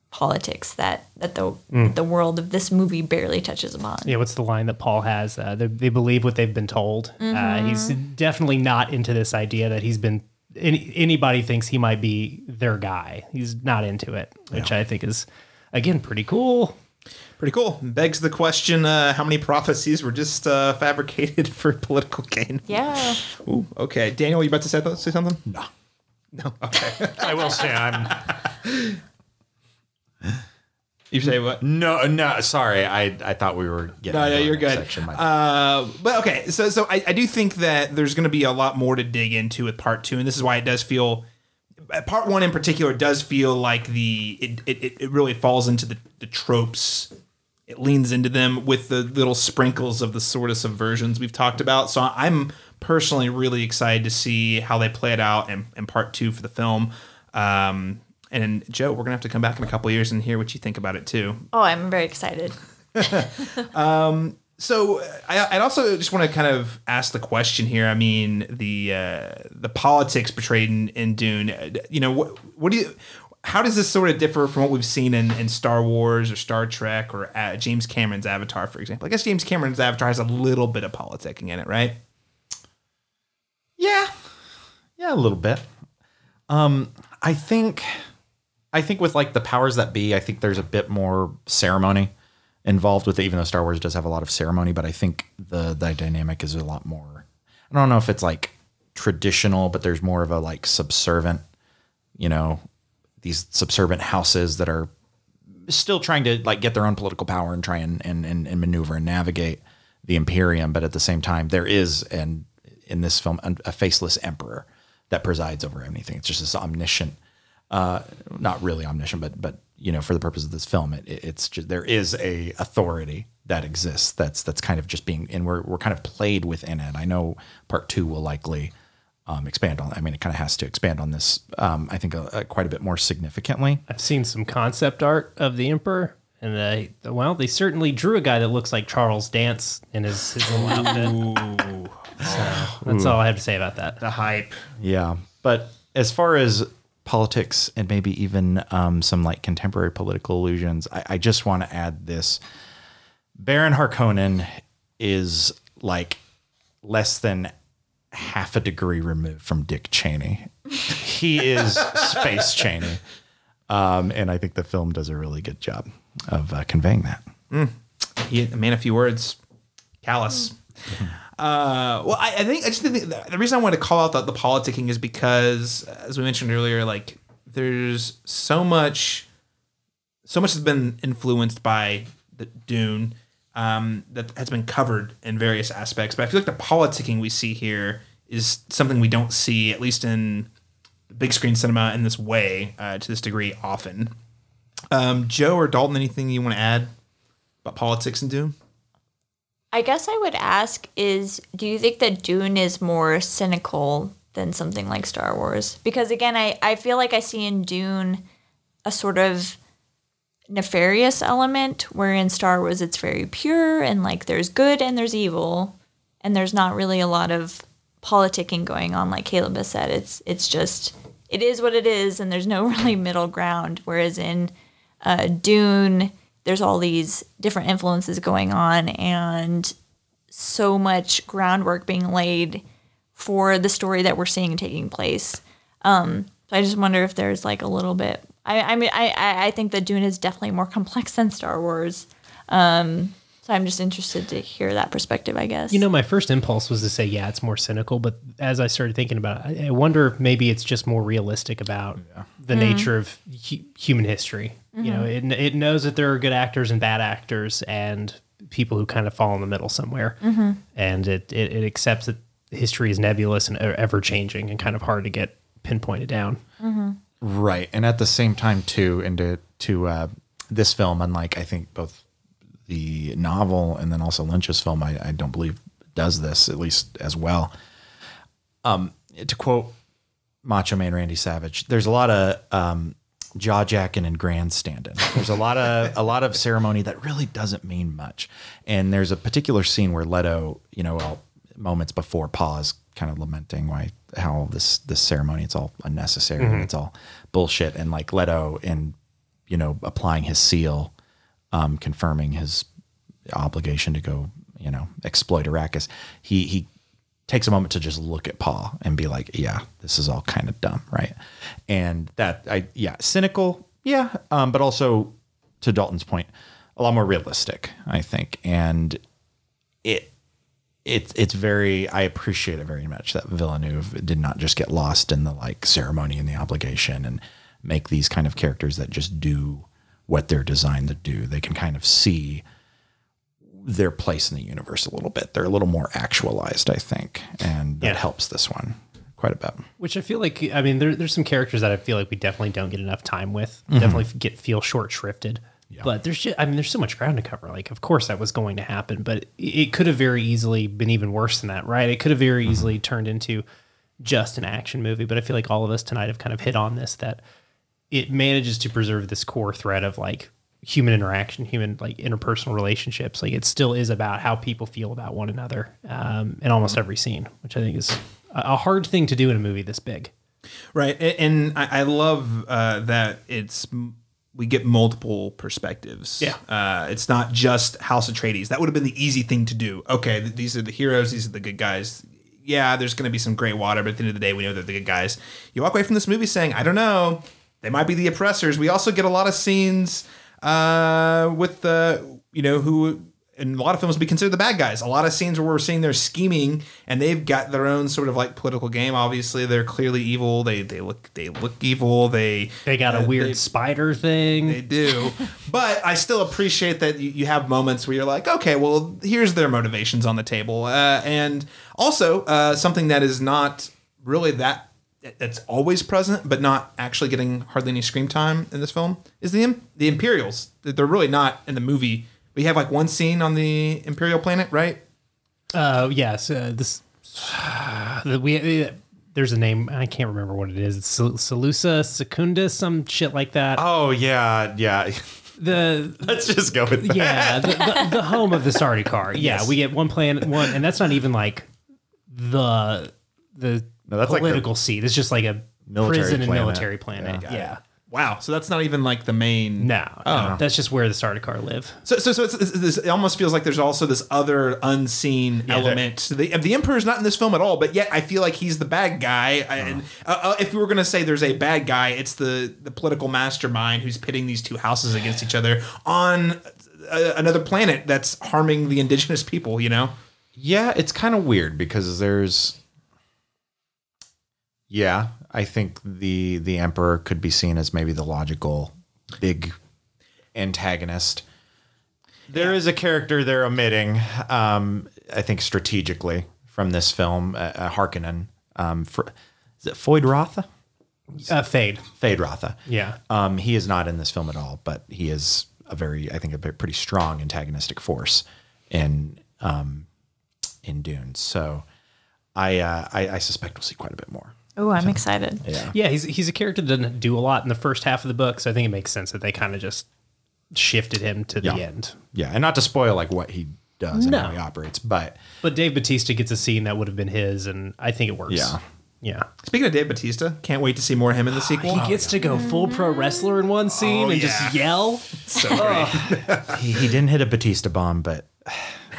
politics that that the the world of this movie barely touches upon. Yeah, what's the line that Paul has? Uh, they, they believe what they've been told. Uh, he's definitely not into this idea that he's been. Any, anybody thinks he might be their guy. He's not into it, which I think is, again, pretty cool. Pretty cool. Begs the question: uh, How many prophecies were just uh, fabricated for political gain? Yeah. Ooh, okay. Daniel, you about to say, say something? No. No. Okay. I will say I'm you say what? no no sorry. I I thought we were getting No, to no, you're good. section. Uh, but okay, so so I, I do think that there's going to be a lot more to dig into with part two, and this is why it does feel. uh, Part one in particular does feel like the it it, it really falls into the, the tropes. It leans into them with the little sprinkles of the sort of subversions we've talked about. So I'm personally really excited to see how they play it out in, in part two for the film. Um, and Jo, we're gonna have to come back in a couple of years and hear what you think about it too. Oh, I'm very excited. So I, I'd also just want to kind of ask the question here. I mean, the uh, the politics portrayed in, in Dune. You know, what what do you? How does this sort of differ from what we've seen in, in Star Wars or Star Trek or uh, James Cameron's Avatar, for example? I guess James Cameron's Avatar has a little bit of politicking in it, right? Yeah, yeah, a little bit. Um, I think, I think with like the powers that be, I think there's a bit more ceremony involved with it. Even though Star Wars does have a lot of ceremony, but I think the the dynamic is a lot more. I don't know if it's like traditional, but there's more of a like subservient. You know, these subservient houses that are still trying to like get their own political power and try and and, and, and maneuver and navigate the Imperium, but at the same time, there is and in this film a faceless emperor that presides over anything. It's just this omniscient, uh, not really omniscient, but but you know, for the purpose of this film, it- it's just there is a authority that exists that's that's kind of just being and we're we're kind of played within it. I know part two will likely um, expand on. I mean, it kind of has to expand on this. Um, I think uh uh quite a bit more significantly. I've seen some concept art of the Emperor, and they well, they certainly drew a guy that looks like Charles Dance in his, his little outfit. So that's all I have to say about that. The hype. Yeah, but as far as politics and maybe even um, some like contemporary political illusions, I, I just want to add this: Baron Harkonnen is like less than half a degree removed from Dick Cheney. he is Space Cheney. Um, and I think the film does a really good job of uh, conveying that. He, a man, a few words. Callous. Uh, well, I, I think I just think the, the reason I wanted to call out the, the politicking is because, as we mentioned earlier, like there's so much, so much has been influenced by the Dune um, that has been covered in various aspects. But I feel like the politicking we see here is something we don't see, at least in big screen cinema, in this way uh, to this degree often. Um, Jo or Dalton, anything you want to add about politics and Dune? I guess I would ask is do you think that Dune is more cynical than something like Star Wars? Because again, I, I feel like I see in Dune a sort of nefarious element where in Star Wars it's very pure and like there's good and there's evil and there's not really a lot of politicking going on like Caleb has said. It's it's just it is what it is and there's no really middle ground. Whereas in uh, Dune, there's all these different influences going on and so much groundwork being laid for the story that we're seeing taking place. Um, so I just wonder if there's like a little bit. I, I mean, I, I I think that Dune is definitely more complex than Star Wars. Um, so I'm just interested to hear that perspective. I guess. You know, my first impulse was to say, yeah, it's more cynical. But as I started thinking about it, I, I wonder if maybe it's just more realistic about the mm-hmm. nature of hu- human history. You know, mm-hmm. it, it knows that there are good actors and bad actors and people who kind of fall in the middle somewhere. Mm-hmm. And it, it, it accepts that history is nebulous and ever changing and kind of hard to get pinpointed down. Right, and at the same time too, into to uh, this film, unlike I think both the novel and then also Lynch's film, I, I don't believe does this at least as well. Um, to quote Macho Man Randy Savage, there's a lot of um, jaw jacking and grandstanding. There's a lot of a lot of ceremony that really doesn't mean much. And there's a particular scene where Leto, you know, well, moments before pause, kind of lamenting why how this this ceremony it's all unnecessary and it's all bullshit. And like Leto in you know applying his seal, um, confirming his obligation to go you know exploit Arrakis. He he takes a moment to just look at Paul and be like, yeah, this is all kind of dumb, right? And that I yeah, cynical, yeah, um, but also to Dalton's point, a lot more realistic, I think. And it it's it's very I appreciate it very much that Villeneuve did not just get lost in the like ceremony and the obligation and make these kind of characters that just do what they're designed to do. They can kind of see their place in the universe a little bit. They're a little more actualized, I think, and that Yeah. helps this one quite a bit. Which I feel like, I mean, there, there's some characters that I feel like we definitely don't get enough time with. Mm-hmm. Definitely get feel short shrifted. But there's just, I mean, there's so much ground to cover. Like, of course that was going to happen, but it, could have very easily been even worse than that, right? It could have very easily turned into just an action movie. But I feel like all of us tonight have kind of hit on this that it manages to preserve this core thread of like human interaction, human like interpersonal relationships. Like it still is about how people feel about one another um, in almost every scene, which I think is a hard thing to do in a movie this big. Right, and I, I love uh, that it's we get multiple perspectives. Yeah. uh, it's not just House Atreides. That would have been the easy thing to do. Okay, th- these are the heroes. These are the good guys. Yeah, there's going to be some gray water, but at the end of the day, we know they're the good guys. You walk away from this movie saying, I don't know, they might be the oppressors. We also get a lot of scenes uh, with the you know who in a lot of films we consider the bad guys. A lot of scenes where we're seeing they're scheming and they've got their own sort of like political game. Obviously, they're clearly evil. They they look they look evil. They They got a uh, weird they- spider thing. they do. but I still appreciate that you, you have moments where you're like, okay, well, here's their motivations on the table. Uh, and also, uh, something that is not really that that's always present, but not actually getting hardly any screen time in this film is the the Imperials. They're really not in the movie. We have like one scene on the Imperial planet, right? Uh, yes, uh, this the, we uh, there's a name I can't remember what it is. It's Sel- Salusa Secundus, some shit like that. Oh yeah, yeah. The Let's just go with that. yeah, the, the, the home of the Sardaukar. Yeah, we get one planet, one, and that's not even like the the No, that's like the political seat. It's just like a military prison and military planet. Yeah. Yeah, Wow. So that's not even like the main. No, no, that's just where the Sardaukar live. So, so, so it's, it's, it's, it almost feels like there's also this other unseen Yeah, there- element. The, the Emperor's not in this film at all, but yet I feel like he's the bad guy. And uh, uh, if we were going to say there's a bad guy, it's the the political mastermind who's pitting these two houses against each other on uh, another planet that's harming the indigenous people. You know? Yeah, it's kind of weird because there's Yeah, I think the the emperor could be seen as maybe the logical big antagonist. There is a character they're omitting um I think strategically from this film, uh, uh, Harkonnen. Um for, is it Foyd Rotha? Uh, Fade. Feyd-Rautha. Yeah. Um, he is not in this film at all, but he is a very, I think, a pretty strong antagonistic force in um, in Dune. So I, uh, I I suspect we'll see quite a bit more. Oh, I'm excited. Yeah. Yeah, he's he's a character that doesn't do a lot in the first half of the book, so I think it makes sense that they kind of just shifted him to the Yeah. end. Yeah, and not to spoil like what he does and how he operates, but But Dave Bautista gets a scene that would have been his, and I think it works. Yeah. yeah. Speaking of Dave Bautista, can't wait to see more of him in the ah, sequel. He gets to go full pro wrestler in one scene Oh, and yeah. just yell. so great. he, he didn't hit a Batista bomb. But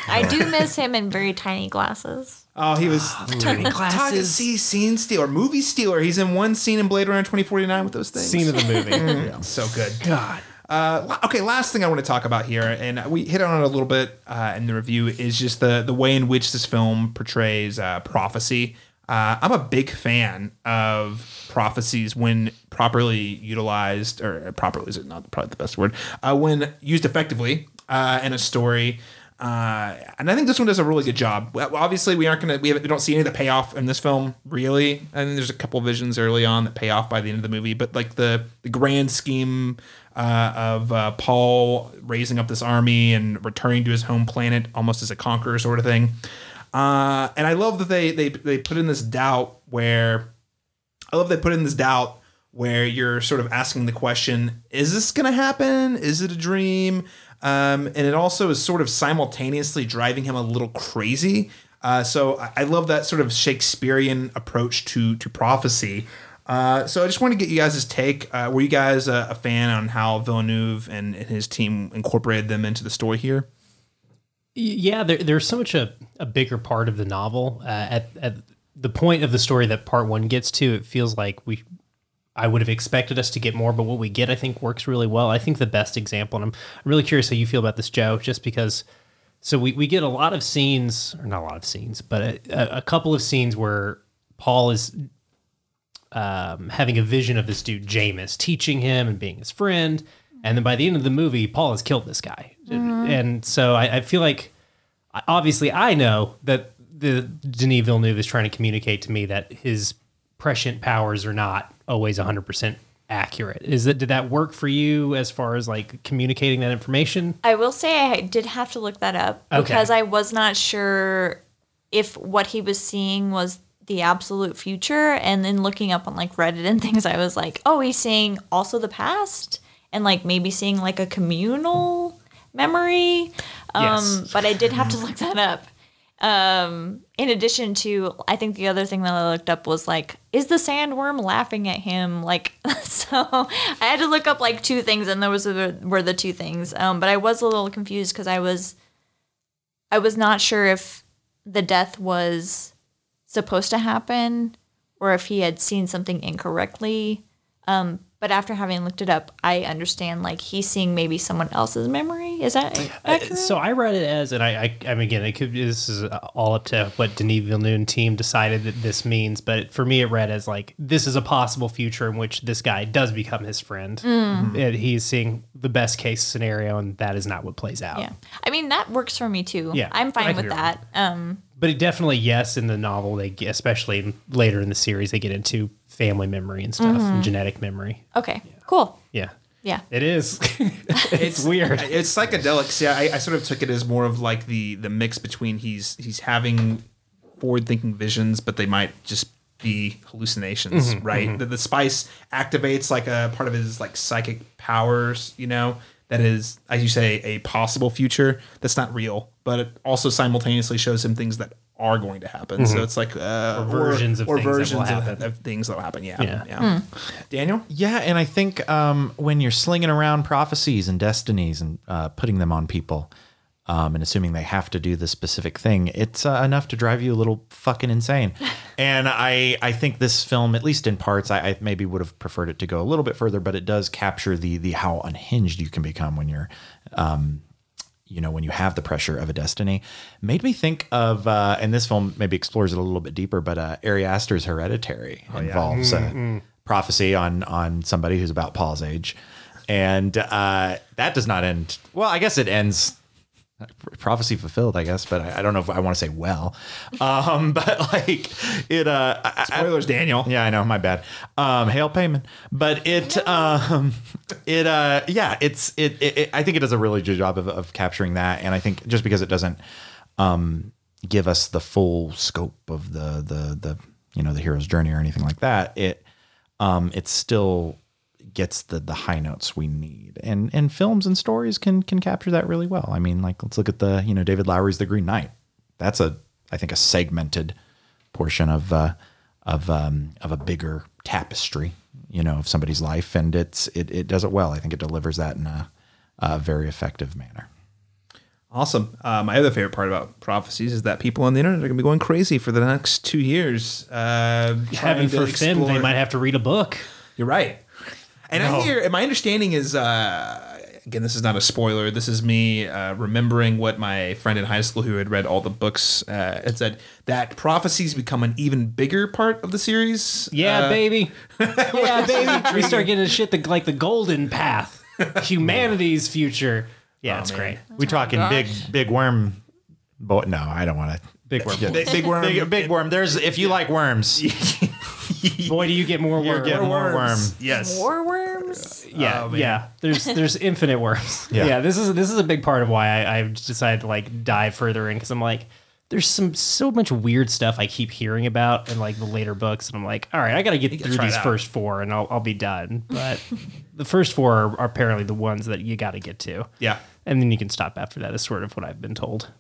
I do miss him in very tiny glasses. Oh, he was tiny glasses. See, scene stealer, movie stealer. He's in one scene in Blade Runner 2049 with those things. Scene of the movie. So good. God. Uh, okay, last thing I want to talk about here, and we hit on it a little bit uh, in the review, is just the the way in which this film portrays uh, prophecy. Uh, I'm a big fan of prophecies when properly utilized, or properly is it not probably the best word, uh, when used effectively uh, in a story. Uh, and I think this one does a really good job. Obviously, we aren't gonna we, we don't see any of the payoff in this film really, and there's a couple visions early on that pay off by the end of the movie. But like the the grand scheme uh, of uh, Paul raising up this army and returning to his home planet almost as a conqueror sort of thing. Uh, and I love that they they they put in this doubt where I love they put in this doubt where you're sort of asking the question: Is this going to happen? Is it a dream? Um, and it also is sort of simultaneously driving him a little crazy. Uh, so I, I love that sort of Shakespearean approach to to prophecy. Uh, so I just want to get you guys' take. Uh, were you guys a, a fan on how Villeneuve and, and his team incorporated them into the story here? Yeah, there, there's so much a, a bigger part of the novel. Uh, at, at the point of the story that part one gets to, it feels like we, I would have expected us to get more, but what we get, I think, works really well. I think the best example, and I'm, really curious how you feel about this, Jo, just because. So we, we get a lot of scenes, or not a lot of scenes, but a, a couple of scenes where Paul is um, having a vision of this dude, Jamis, teaching him and being his friend. And then by the end of the movie, Paul has killed this guy. And so I, I feel like, obviously, I know that the Denis Villeneuve is trying to communicate to me that his prescient powers are not always 100% accurate. Is that did that work for you as far as like communicating that information? I will say I did have to look that up Okay. because I was not sure if what he was seeing was the absolute future. And then looking up on like Reddit and things, I was like, oh, he's seeing also the past and like maybe seeing like a communal memory. Um, Yes. But I did have to look that up. Um, in addition to, I think the other thing that I looked up was like, is the sandworm laughing at him? Like, so I had to look up like two things, and those were the, were the two things. Um, but I was a little confused because I was, I was not sure if the death was supposed to happen or if he had seen something incorrectly. Um, but after having looked it up, I understand like he's seeing maybe someone else's memory. Is that accurate? So I read it as, and I, I, I mean, again, it could, this is all up to what Denis Villeneuve team decided that this means. But for me, it read as like this is a possible future in which this guy does become his friend, and he's seeing the best case scenario, and that is not what plays out. Yeah. I mean, that works for me too. Yeah, I'm fine with that. Um, But it definitely, yes, in the novel, they get, especially later in the series, they get into family memory and stuff, and genetic memory. okay, cool. Yeah, Yeah. it is. it's weird. It's psychedelics. Yeah, I, I sort of took it as more of like the the mix between he's he's having forward thinking visions, but they might just be hallucinations, mm-hmm, right? Mm-hmm. The, the spice activates like a part of his like psychic powers, you know, that is, as you say, a possible future that's not real, but it also simultaneously shows him things that are going to happen. So it's like uh, Mm-hmm. Or versions of things that will versions of, happen. of things that will happen. Yeah, Yeah. yeah. Daniel, Yeah, and I think um, when you're slinging around prophecies and destinies and uh, putting them on people, um, and assuming they have to do this specific thing, it's uh, enough to drive you a little fucking insane. and I, I think this film, at least in parts, I, I maybe would have preferred it to go a little bit further, but it does capture the the how unhinged you can become when you're um, you know when you have the pressure of a destiny. Made me think of uh and this film maybe explores it a little bit deeper but uh ari aster's hereditary involves a prophecy on on somebody who's about paul's age. And uh that does not end well i guess it ends prophecy fulfilled i guess but i, I don't know if i want to say well um but like it uh I- I- spoilers, Daniel. yeah, I know. My bad. Um, hail payment, but it, um, it, uh, yeah, it's it, it, it. I think it does a really good job of, of capturing that, and I think just because it doesn't, um, give us the full scope of the the the you know the hero's journey or anything like that, it, um, it still gets the the high notes we need, and and films and stories can can capture that really well. I mean, like let's look at the you know David Lowery's The Green Knight. That's a I think a segmented portion of uh, of um, of a bigger tapestry, you know, of somebody's life, and it's it, it does it well. I think it delivers that in a, a very effective manner. Awesome. Uh, my other favorite part about prophecies is that people on the internet are going to be going crazy for the next two years. Uh, Heaven trying to for Finn, they might have to read a book. You're right. And I hear, and my understanding is, uh, again, this is not a spoiler. This is me uh, remembering what my friend in high school who had read all the books uh, had said that prophecies become an even bigger part of the series. Yeah, Uh, baby. yeah, baby. We start getting shit the, like the golden path, humanity's future. Yeah, it's man. great. We talking gosh. big big worm? Boy, no, I don't want to. Big worm. Big, big worm. Big, big worm. There's if you like worms, Boy, do you get more you're worm. getting more worm. Yes. War worms. yeah, Oh, yeah. There's there's infinite worms. Yeah. Yeah. this is this is a big part of why I, I've decided to like dive further in because I'm like, there's some so much weird stuff I keep hearing about in like the later books, and I'm like, all right, I got to get through these first four, and I'll I'll be done. But the first four are, are apparently the ones that you got to get to. Yeah. and then you can stop after that. Is sort of what I've been told.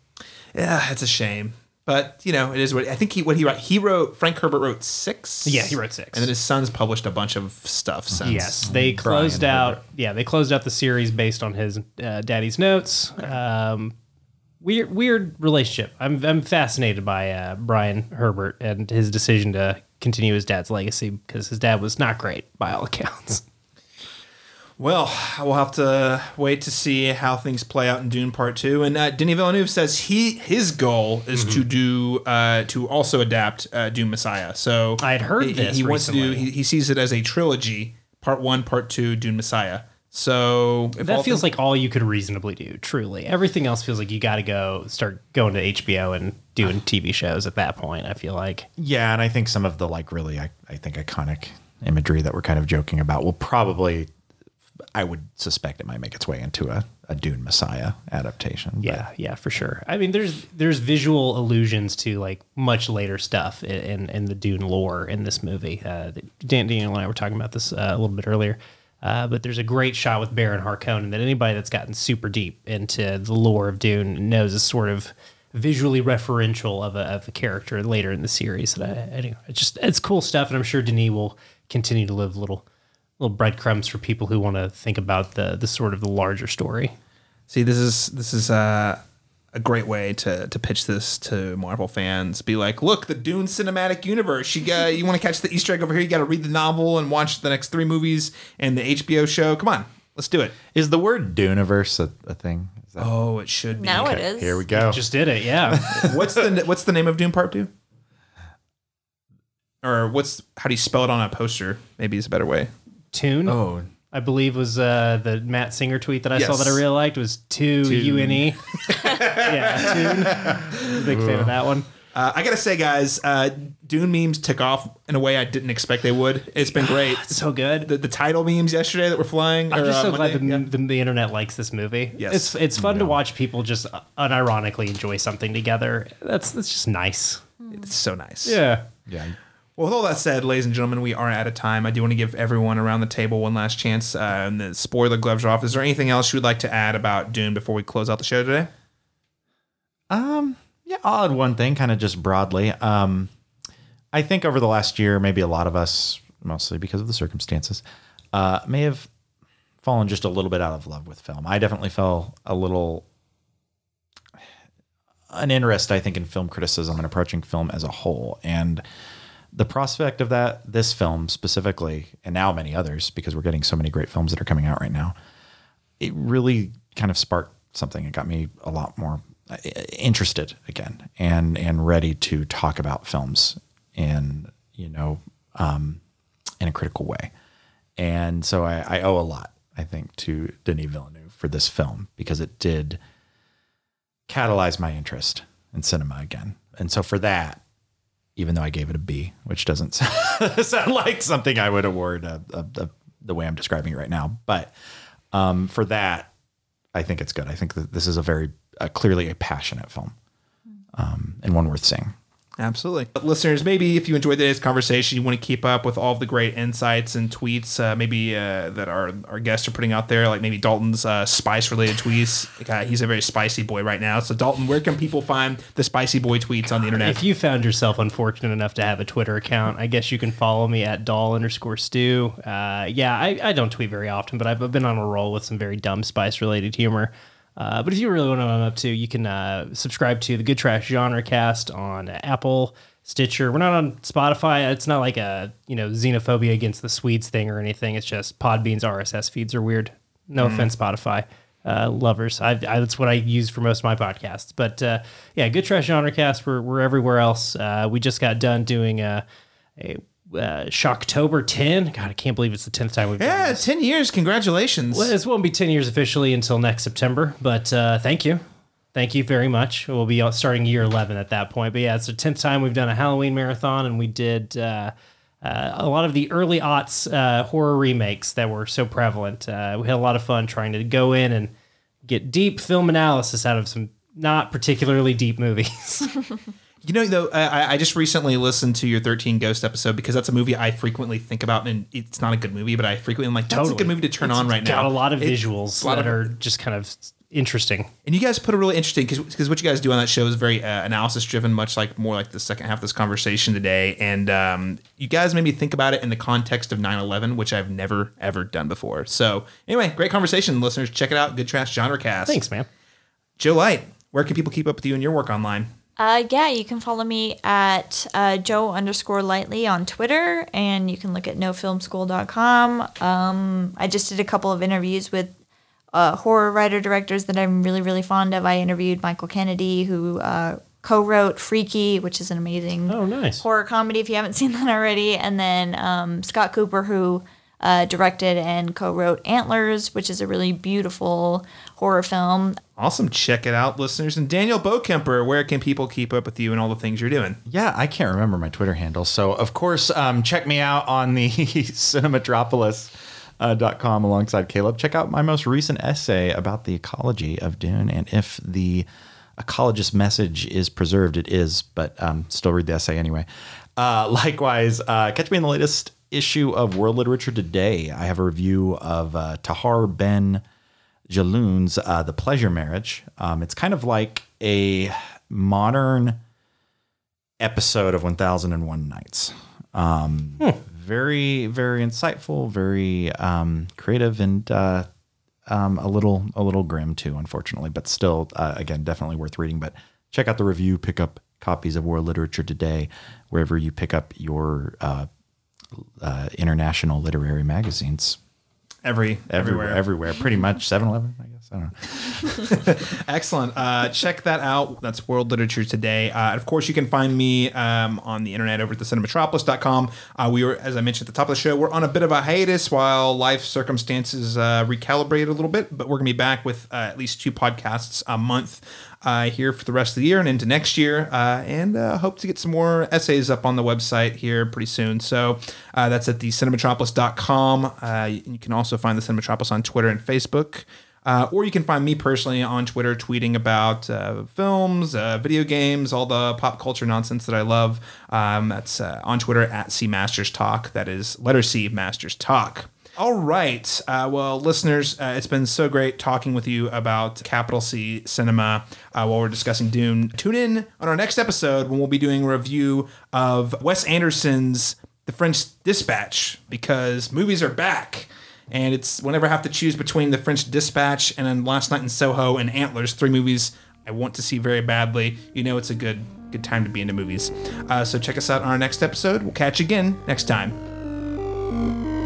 Yeah, it's a shame. But you know, it is what I think. He what he wrote. He wrote. Frank Herbert wrote six. Yeah, he wrote six. and then his sons published a bunch of stuff since. Yes, they closed out. Yeah, they closed out the series based on his uh, daddy's notes. Um, weird, weird relationship. I'm I'm fascinated by uh, Brian Herbert and his decision to continue his dad's legacy because his dad was not great by all accounts. Well, we'll have to wait to see how things play out in Dune Part Two. And uh, Denis Villeneuve says he his goal is to Mm-hmm. do uh, to also adapt uh, Dune Messiah. So I had heard he, this He wants to do. He, he sees it as a trilogy: Part One, Part Two, Dune Messiah. So if That feels things- like all you could reasonably do. Truly, everything else feels like you got to go start going to HBO and doing TV shows at that point. I feel like. Yeah, and I think some of the like really, I, I think iconic imagery that we're kind of joking about will probably, I would suspect it might make its way into a, a Dune Messiah adaptation. but- Yeah, yeah, for sure. I mean, there's there's visual allusions to like much later stuff in in, the Dune lore in this movie. Uh, Dan, Daniel and I were talking about this uh, a little bit earlier. Uh, but there's a great shot with Baron Harkonnen that anybody that's gotten super deep into the lore of Dune knows is sort of visually referential of a, of a character later in the series. That I, anyway, it's just it's cool stuff, and I'm sure Denis will continue to live little little breadcrumbs for people who want to think about the the sort of the larger story. See, this is this is uh, a great way to to pitch this to Marvel fans. Be like, look, the Dune cinematic universe. You got you want to catch the Easter egg over here. You got to read the novel and watch the next three movies and the HBO show. Come on, let's do it. Is the word Duneverse a, a thing? Is that, Oh, it should be. Now it is. Here we go. Just did it, yeah. what's the what's the name of Dune Part Two? Or what's how do you spell it on a poster? Maybe is a better way. Tune, oh, I believe was uh, the Matt Singer tweet that I saw Yes. that I really liked was two U N E. Yeah, Tune. Big fan of that one. Uh, I gotta say, guys, uh, Dune memes took off in a way I didn't expect they would. It's been great. So good. The, the title memes yesterday that were flying. I'm or, just uh, so glad the, Monday, yeah. the, the internet likes this movie. Yes. It's it's fun to watch people just unironically enjoy something together. That's that's just nice. It's so nice. Yeah. yeah. Well, with all that said, ladies and gentlemen, we are out of time. I do want to give everyone around the table one last chance. Uh, and the spoiler gloves are off. Is there anything else you would like to add about Dune before we close out the show today? Um. Yeah. I'll add one thing, kind of just broadly. Um, I think over the last year, maybe a lot of us, mostly because of the circumstances, uh, may have fallen just a little bit out of love with film. I definitely fell a little an interest, I think, in film criticism and approaching film as a whole. And the prospect of that, this film specifically, and now many others, because we're getting so many great films that are coming out right now, it really kind of sparked something. It got me a lot more uh, interested again and and ready to talk about films in you know um, in a critical way. And so I, I owe a lot, I think, to Denis Villeneuve for this film because it did catalyze my interest in cinema again. And so for that, even though I gave it a B, which doesn't sound like something I would award a, a, a, the way I'm describing it right now, but um, for that, I think it's good. I think that this is a very clearly a passionate film um, and one worth seeing. Absolutely. But listeners, maybe if you enjoyed today's conversation, you want to keep up with all of the great insights and tweets, uh, maybe uh, that our, our guests are putting out there, like maybe Dalton's uh, spice related tweets. Uh, he's a very spicy boy right now. So, Dalton, where can people find the spicy boy tweets on the internet? If you found yourself unfortunate enough to have a Twitter account, I guess you can follow me at doll underscore stew. Uh, yeah, I, I don't tweet very often, but I've been on a roll with some very dumb spice related humor. Uh, but if you really want to know what I'm up to, you can uh, subscribe to the Good Trash Genre Cast on Apple, Stitcher. We're not on Spotify. It's not like a you know xenophobia against the Swedes thing or anything. It's just Podbean's RSS feeds are weird. No offense, Spotify uh, lovers. I, I, that's what I use for most of my podcasts. But uh, yeah, Good Trash Genre Cast. We're, we're everywhere else. Uh, we just got done doing a, a uh, Shocktober 10. God, I can't believe it's the 10th time we've done it. yeah, this. 10 years. Congratulations. Well, this won't be 10 years officially until next September, but uh, thank you. Thank you very much. We'll be starting year 11 at that point. But yeah, it's the 10th time we've done a Halloween marathon, and we did uh, uh, a lot of the early aughts uh, horror remakes that were so prevalent. Uh, we had a lot of fun trying to go in and get deep film analysis out of some not particularly deep movies. You know, though, I, I just recently listened to your 13 Ghost episode because that's a movie I frequently think about, and it's not a good movie, but I frequently am like, that's a good movie to turn It's on right now. Got a lot of visuals lot that of- are just kind of interesting. And you guys put a really interesting because what you guys do on that show is very uh, analysis driven, much like more like the second half of this conversation today. And um, you guys made me think about it in the context of 9/11, which I've never ever done before. So anyway, great conversation, listeners. Check it out. Good Trash Genre Cast. Thanks, man. Jo Light. Where can people keep up with you and your work online? Uh, yeah, you can follow me at uh, Joe underscore lightly on Twitter, and you can look at nofilmschool.com. Um, I just did a couple of interviews with uh, horror writer directors that I'm really, really fond of. I interviewed Michael Kennedy, who uh, co wrote Freaky, which is an amazing Oh, nice. horror comedy if you haven't seen that already. And then um, Scott Cooper, who uh, directed and co wrote Antlers, which is a really beautiful horror film. Awesome. Check it out, listeners. And Daniel Bokemper, where can people keep up with you and all the things you're doing? Yeah, I can't remember my Twitter handle. So, of course, um, check me out on the cinematropolis.com alongside Caleb. Check out my most recent essay about the ecology of Dune and if the ecologist message is preserved. It is, but um, still read the essay anyway. Uh, likewise, uh, catch me in the latest issue of World Literature Today. I have a review of uh, Tahar Ben Jelloun's uh, The Pleasure Marriage. Um, it's kind of like a modern episode of 1001 Nights. Um, Very, very insightful, very um, creative, and uh, um, a little, a little grim too, unfortunately. But still, uh, again, definitely worth reading. But check out the review. Pick up copies of World Literature Today wherever you pick up your uh, uh, international literary magazines. Every Everywhere, everywhere, pretty much 7-Eleven, I guess. I don't know. Excellent. Uh, check that out. That's World Literature Today. Uh, of course, you can find me um, on the internet over at thecinematropolis.com. Uh, we were, as I mentioned at the top of the show, we're on a bit of a hiatus while life circumstances uh, recalibrate a little bit, but we're going to be back with uh, at least two podcasts a month uh, here for the rest of the year and into next year. Uh, and uh, hope to get some more essays up on the website here pretty soon. So uh, that's at thecinematropolis.com. Uh, you can also find the Cinematropolis on Twitter and Facebook. Uh, or you can find me personally on Twitter tweeting about uh, films, video games, all the pop culture nonsense that I love. Um, that's on Twitter at C Masters Talk. That is letter C Masters Talk. All right. Uh, well, listeners, uh, it's been so great talking with you about Capital C Cinema uh, while we're discussing Dune. Tune in on our next episode when we'll be doing a review of Wes Anderson's The French Dispatch because movies are back. And it's whenever I have to choose between The French Dispatch and then Last Night in Soho and Antlers, three movies I want to see very badly, you know it's a good good time to be into movies. Uh, so check us out on our next episode. We'll catch you again next time.